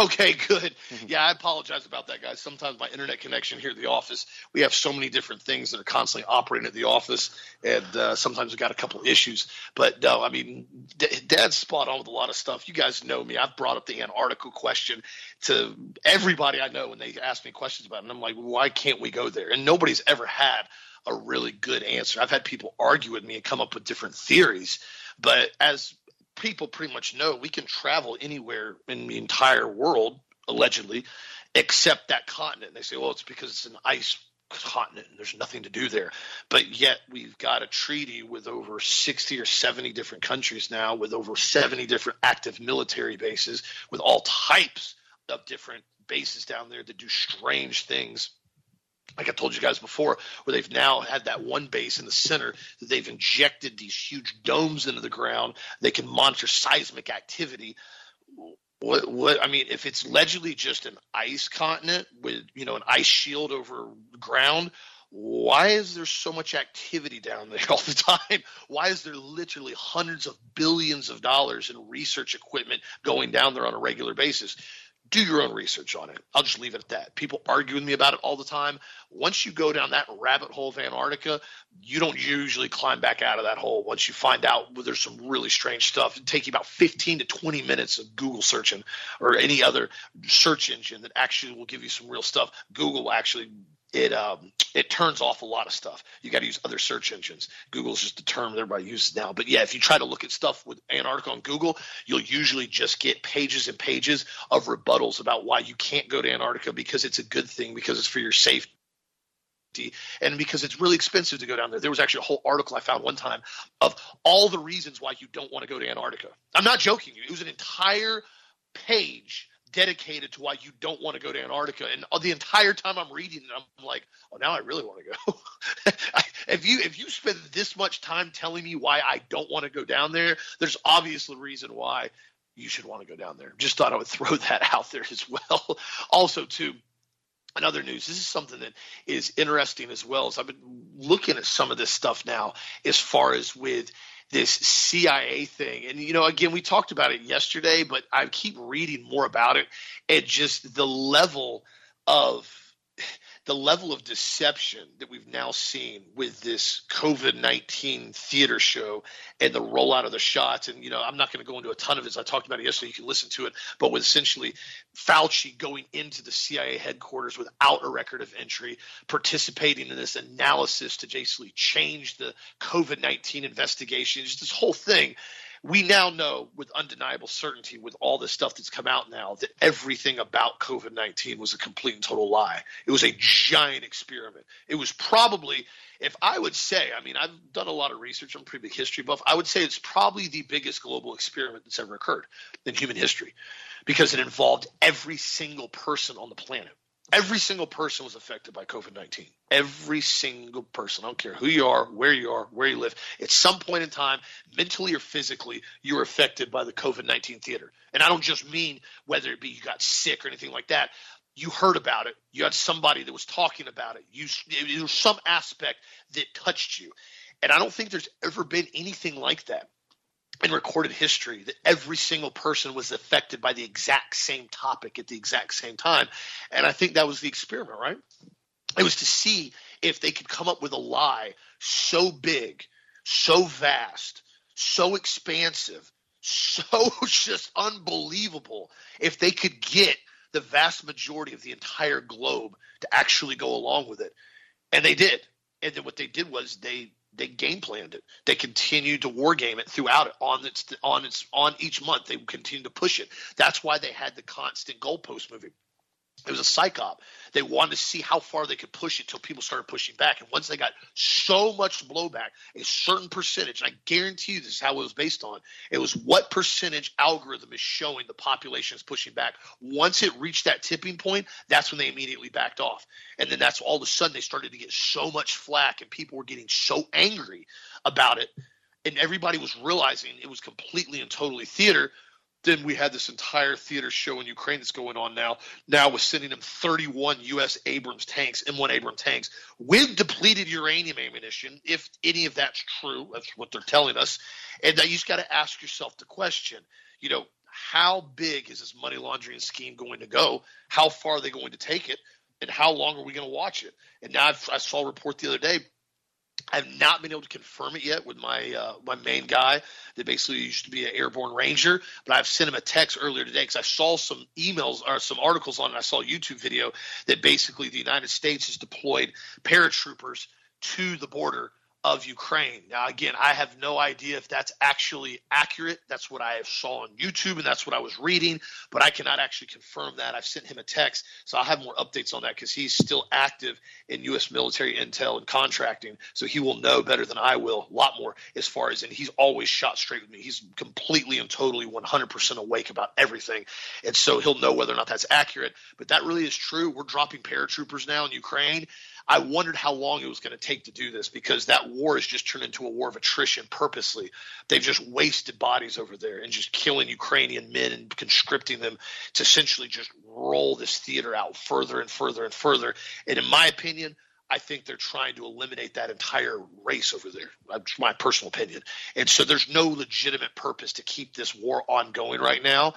Okay, good. Mm-hmm. Yeah, I apologize about that, guys. Sometimes my internet connection here at the office, we have so many different things that are constantly operating at the office, and uh, sometimes we've got a couple issues. But no, I mean, D- Dad's spot on with a lot of stuff. You guys know me. I've brought up the Antarctica question to everybody I know when they ask me questions about it. And I'm like, why can't we go there? And nobody's ever had a really good answer. I've had people argue with me and come up with different theories, but as people pretty much know, we can travel anywhere in the entire world, allegedly, except that continent. And they say, well, it's because it's an ice continent and there's nothing to do there. But yet we've got a treaty with over 60 or 70 different countries now, with over 70 different active military bases, with all types of different bases down there that do strange things like I told you guys before, where they've now had that one base in the center that they've injected these huge domes into the ground. They can monitor seismic activity. What, what I mean, if it's allegedly just an ice continent with you know an ice shield over ground, why is there so much activity down there all the time? Why is there literally hundreds of billions of dollars in research equipment going down there on a regular basis? Do your own research on it. I'll just leave it at that. People argue with me about it all the time. Once you go down that rabbit hole of Antarctica, you don't usually climb back out of that hole. Once you find out well, there's some really strange stuff, it takes you about 15 to 20 minutes of Google searching or any other search engine that actually will give you some real stuff. Google actually it um, it turns off a lot of stuff. You got to use other search engines. Google's just the term that everybody uses now. But yeah, if you try to look at stuff with Antarctica on Google, you'll usually just get pages and pages of rebuttals about why you can't go to Antarctica because it's a good thing because it's for your safety and because it's really expensive to go down there. There was actually a whole article I found one time of all the reasons why you don't want to go to Antarctica. I'm not joking. you. It was an entire page dedicated to why you don't want to go to Antarctica. And the entire time I'm reading it, I'm like, oh, now I really want to go. if you if you spend this much time telling me why I don't want to go down there, there's obviously a reason why you should want to go down there. Just thought I would throw that out there as well. also, too. Another news, this is something that is interesting as well. As I've been looking at some of this stuff now, as far as with this CIA thing. And, you know, again, we talked about it yesterday, but I keep reading more about it and just the level of the level of deception that we've now seen with this COVID 19 theater show and the rollout of the shots. And, you know, I'm not going to go into a ton of it. I talked about it yesterday. You can listen to it. But with essentially Fauci going into the CIA headquarters without a record of entry, participating in this analysis to basically change the COVID 19 investigation, just this whole thing we now know with undeniable certainty, with all this stuff that's come out now, that everything about COVID 19 was a complete and total lie. It was a giant experiment. It was probably, if I would say, I mean, I've done a lot of research, I'm pretty big history buff. I would say it's probably the biggest global experiment that's ever occurred in human history because it involved every single person on the planet. Every single person was affected by COVID 19. Every single person. I don't care who you are, where you are, where you live. At some point in time, mentally or physically, you were affected by the COVID 19 theater. And I don't just mean whether it be you got sick or anything like that. You heard about it. You had somebody that was talking about it. You, there was some aspect that touched you. And I don't think there's ever been anything like that in recorded history that every single person was affected by the exact same topic at the exact same time. And I think that was the experiment, right? It was to see if they could come up with a lie so big, so vast, so expansive, so just unbelievable, if they could get the vast majority of the entire globe to actually go along with it. And they did. And then what they did was they they game planned it. They continued to war game it throughout it on its on its on each month. They continued to push it. That's why they had the constant goalpost moving. It was a psyop. They wanted to see how far they could push it until people started pushing back. And once they got so much blowback, a certain percentage, and I guarantee you this is how it was based on, it was what percentage algorithm is showing the population is pushing back. Once it reached that tipping point, that's when they immediately backed off. And then that's all of a sudden they started to get so much flack and people were getting so angry about it. And everybody was realizing it was completely and totally theater then we had this entire theater show in Ukraine that's going on now. Now we're sending them 31 U.S. Abrams tanks, M1 Abrams tanks, with depleted uranium ammunition. If any of that's true, that's what they're telling us. And now you just got to ask yourself the question, you know, how big is this money laundering scheme going to go? How far are they going to take it? And how long are we going to watch it? And now I've, I saw a report the other day I've not been able to confirm it yet with my uh, my main guy that basically used to be an airborne ranger, but I've sent him a text earlier today because I saw some emails or some articles on it. I saw a YouTube video that basically the United States has deployed paratroopers to the border of Ukraine. Now, again, I have no idea if that's actually accurate. That's what I have saw on YouTube and that's what I was reading, but I cannot actually confirm that. I've sent him a text, so I'll have more updates on that because he's still active in U.S. military intel and contracting, so he will know better than I will, a lot more as far as, and he's always shot straight with me. He's completely and totally 100% awake about everything, and so he'll know whether or not that's accurate. But that really is true. We're dropping paratroopers now in Ukraine. I wondered how long it was going to take to do this because that war has just turned into a war of attrition purposely. They've just wasted bodies over there and just killing Ukrainian men and conscripting them to essentially just roll this theater out further and further and further. And in my opinion, I think they're trying to eliminate that entire race over there. That's my personal opinion. And so there's no legitimate purpose to keep this war ongoing right now.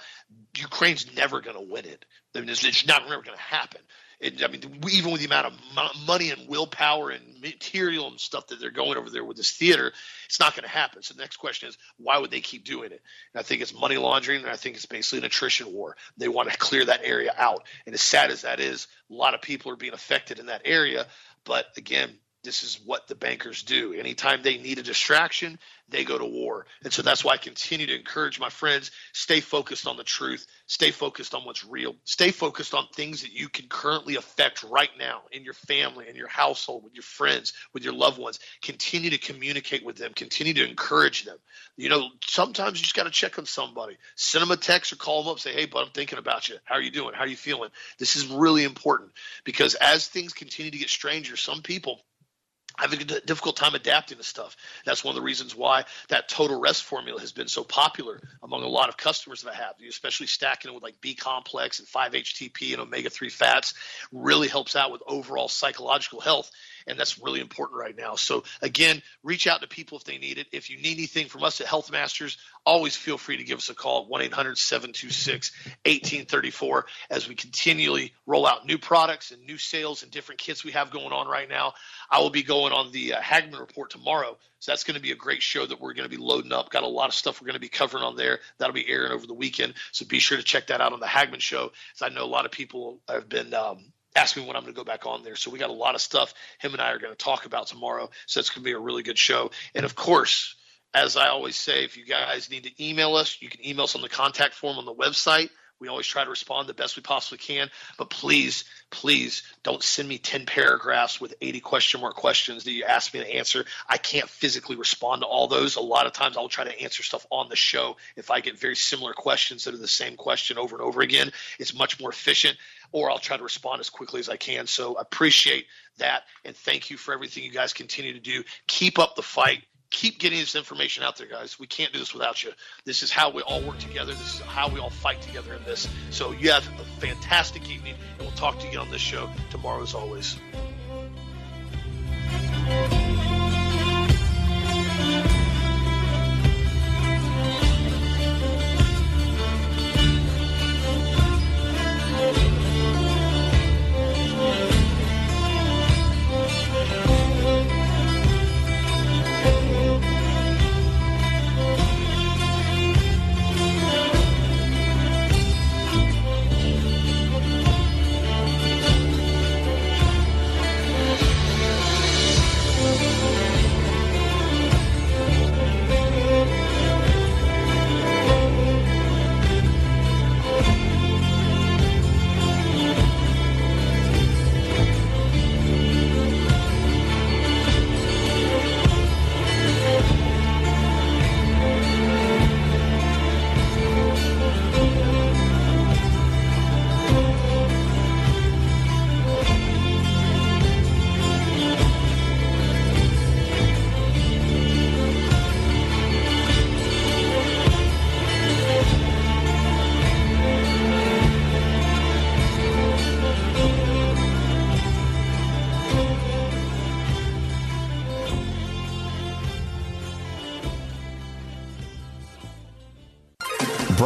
Ukraine's never going to win it. I mean, it's, it's not never going to happen. It, I mean, even with the amount of money and willpower and material and stuff that they're going over there with this theater, it's not going to happen. So the next question is, why would they keep doing it? And I think it's money laundering, and I think it's basically an attrition war. They want to clear that area out. And as sad as that is, a lot of people are being affected in that area. But again, this is what the bankers do. Anytime they need a distraction, they go to war. And so that's why I continue to encourage my friends stay focused on the truth, stay focused on what's real, stay focused on things that you can currently affect right now in your family, in your household, with your friends, with your loved ones. Continue to communicate with them, continue to encourage them. You know, sometimes you just got to check on somebody. Send them a text or call them up, say, hey, bud, I'm thinking about you. How are you doing? How are you feeling? This is really important because as things continue to get stranger, some people having a difficult time adapting to stuff. That's one of the reasons why that total rest formula has been so popular among a lot of customers that I have, especially stacking it with like B complex and 5-HTP and omega 3 fats really helps out with overall psychological health and that's really important right now. So again, reach out to people if they need it. If you need anything from us at Health Masters, always feel free to give us a call at 1-800-726-1834 as we continually roll out new products and new sales and different kits we have going on right now. I will be going on the uh, Hagmann report tomorrow. So that's going to be a great show that we're going to be loading up. Got a lot of stuff we're going to be covering on there. That'll be airing over the weekend. So be sure to check that out on the Hagmann show. As I know a lot of people have been um, ask me when I'm going to go back on there. So we got a lot of stuff him and I are going to talk about tomorrow. So it's going to be a really good show. And of course, as I always say, if you guys need to email us, you can email us on the contact form on the website. We always try to respond the best we possibly can, but please, please don't send me 10 paragraphs with 80 question mark questions that you ask me to answer. I can't physically respond to all those. A lot of times I'll try to answer stuff on the show. If I get very similar questions that are the same question over and over again, it's much more efficient or I'll try to respond as quickly as I can. So appreciate that. And thank you for everything you guys continue to do. Keep up the fight. Keep getting this information out there, guys. We can't do this without you. This is how we all work together. This is how we all fight together in this. So you have a fantastic evening, and we'll talk to you on this show tomorrow as always.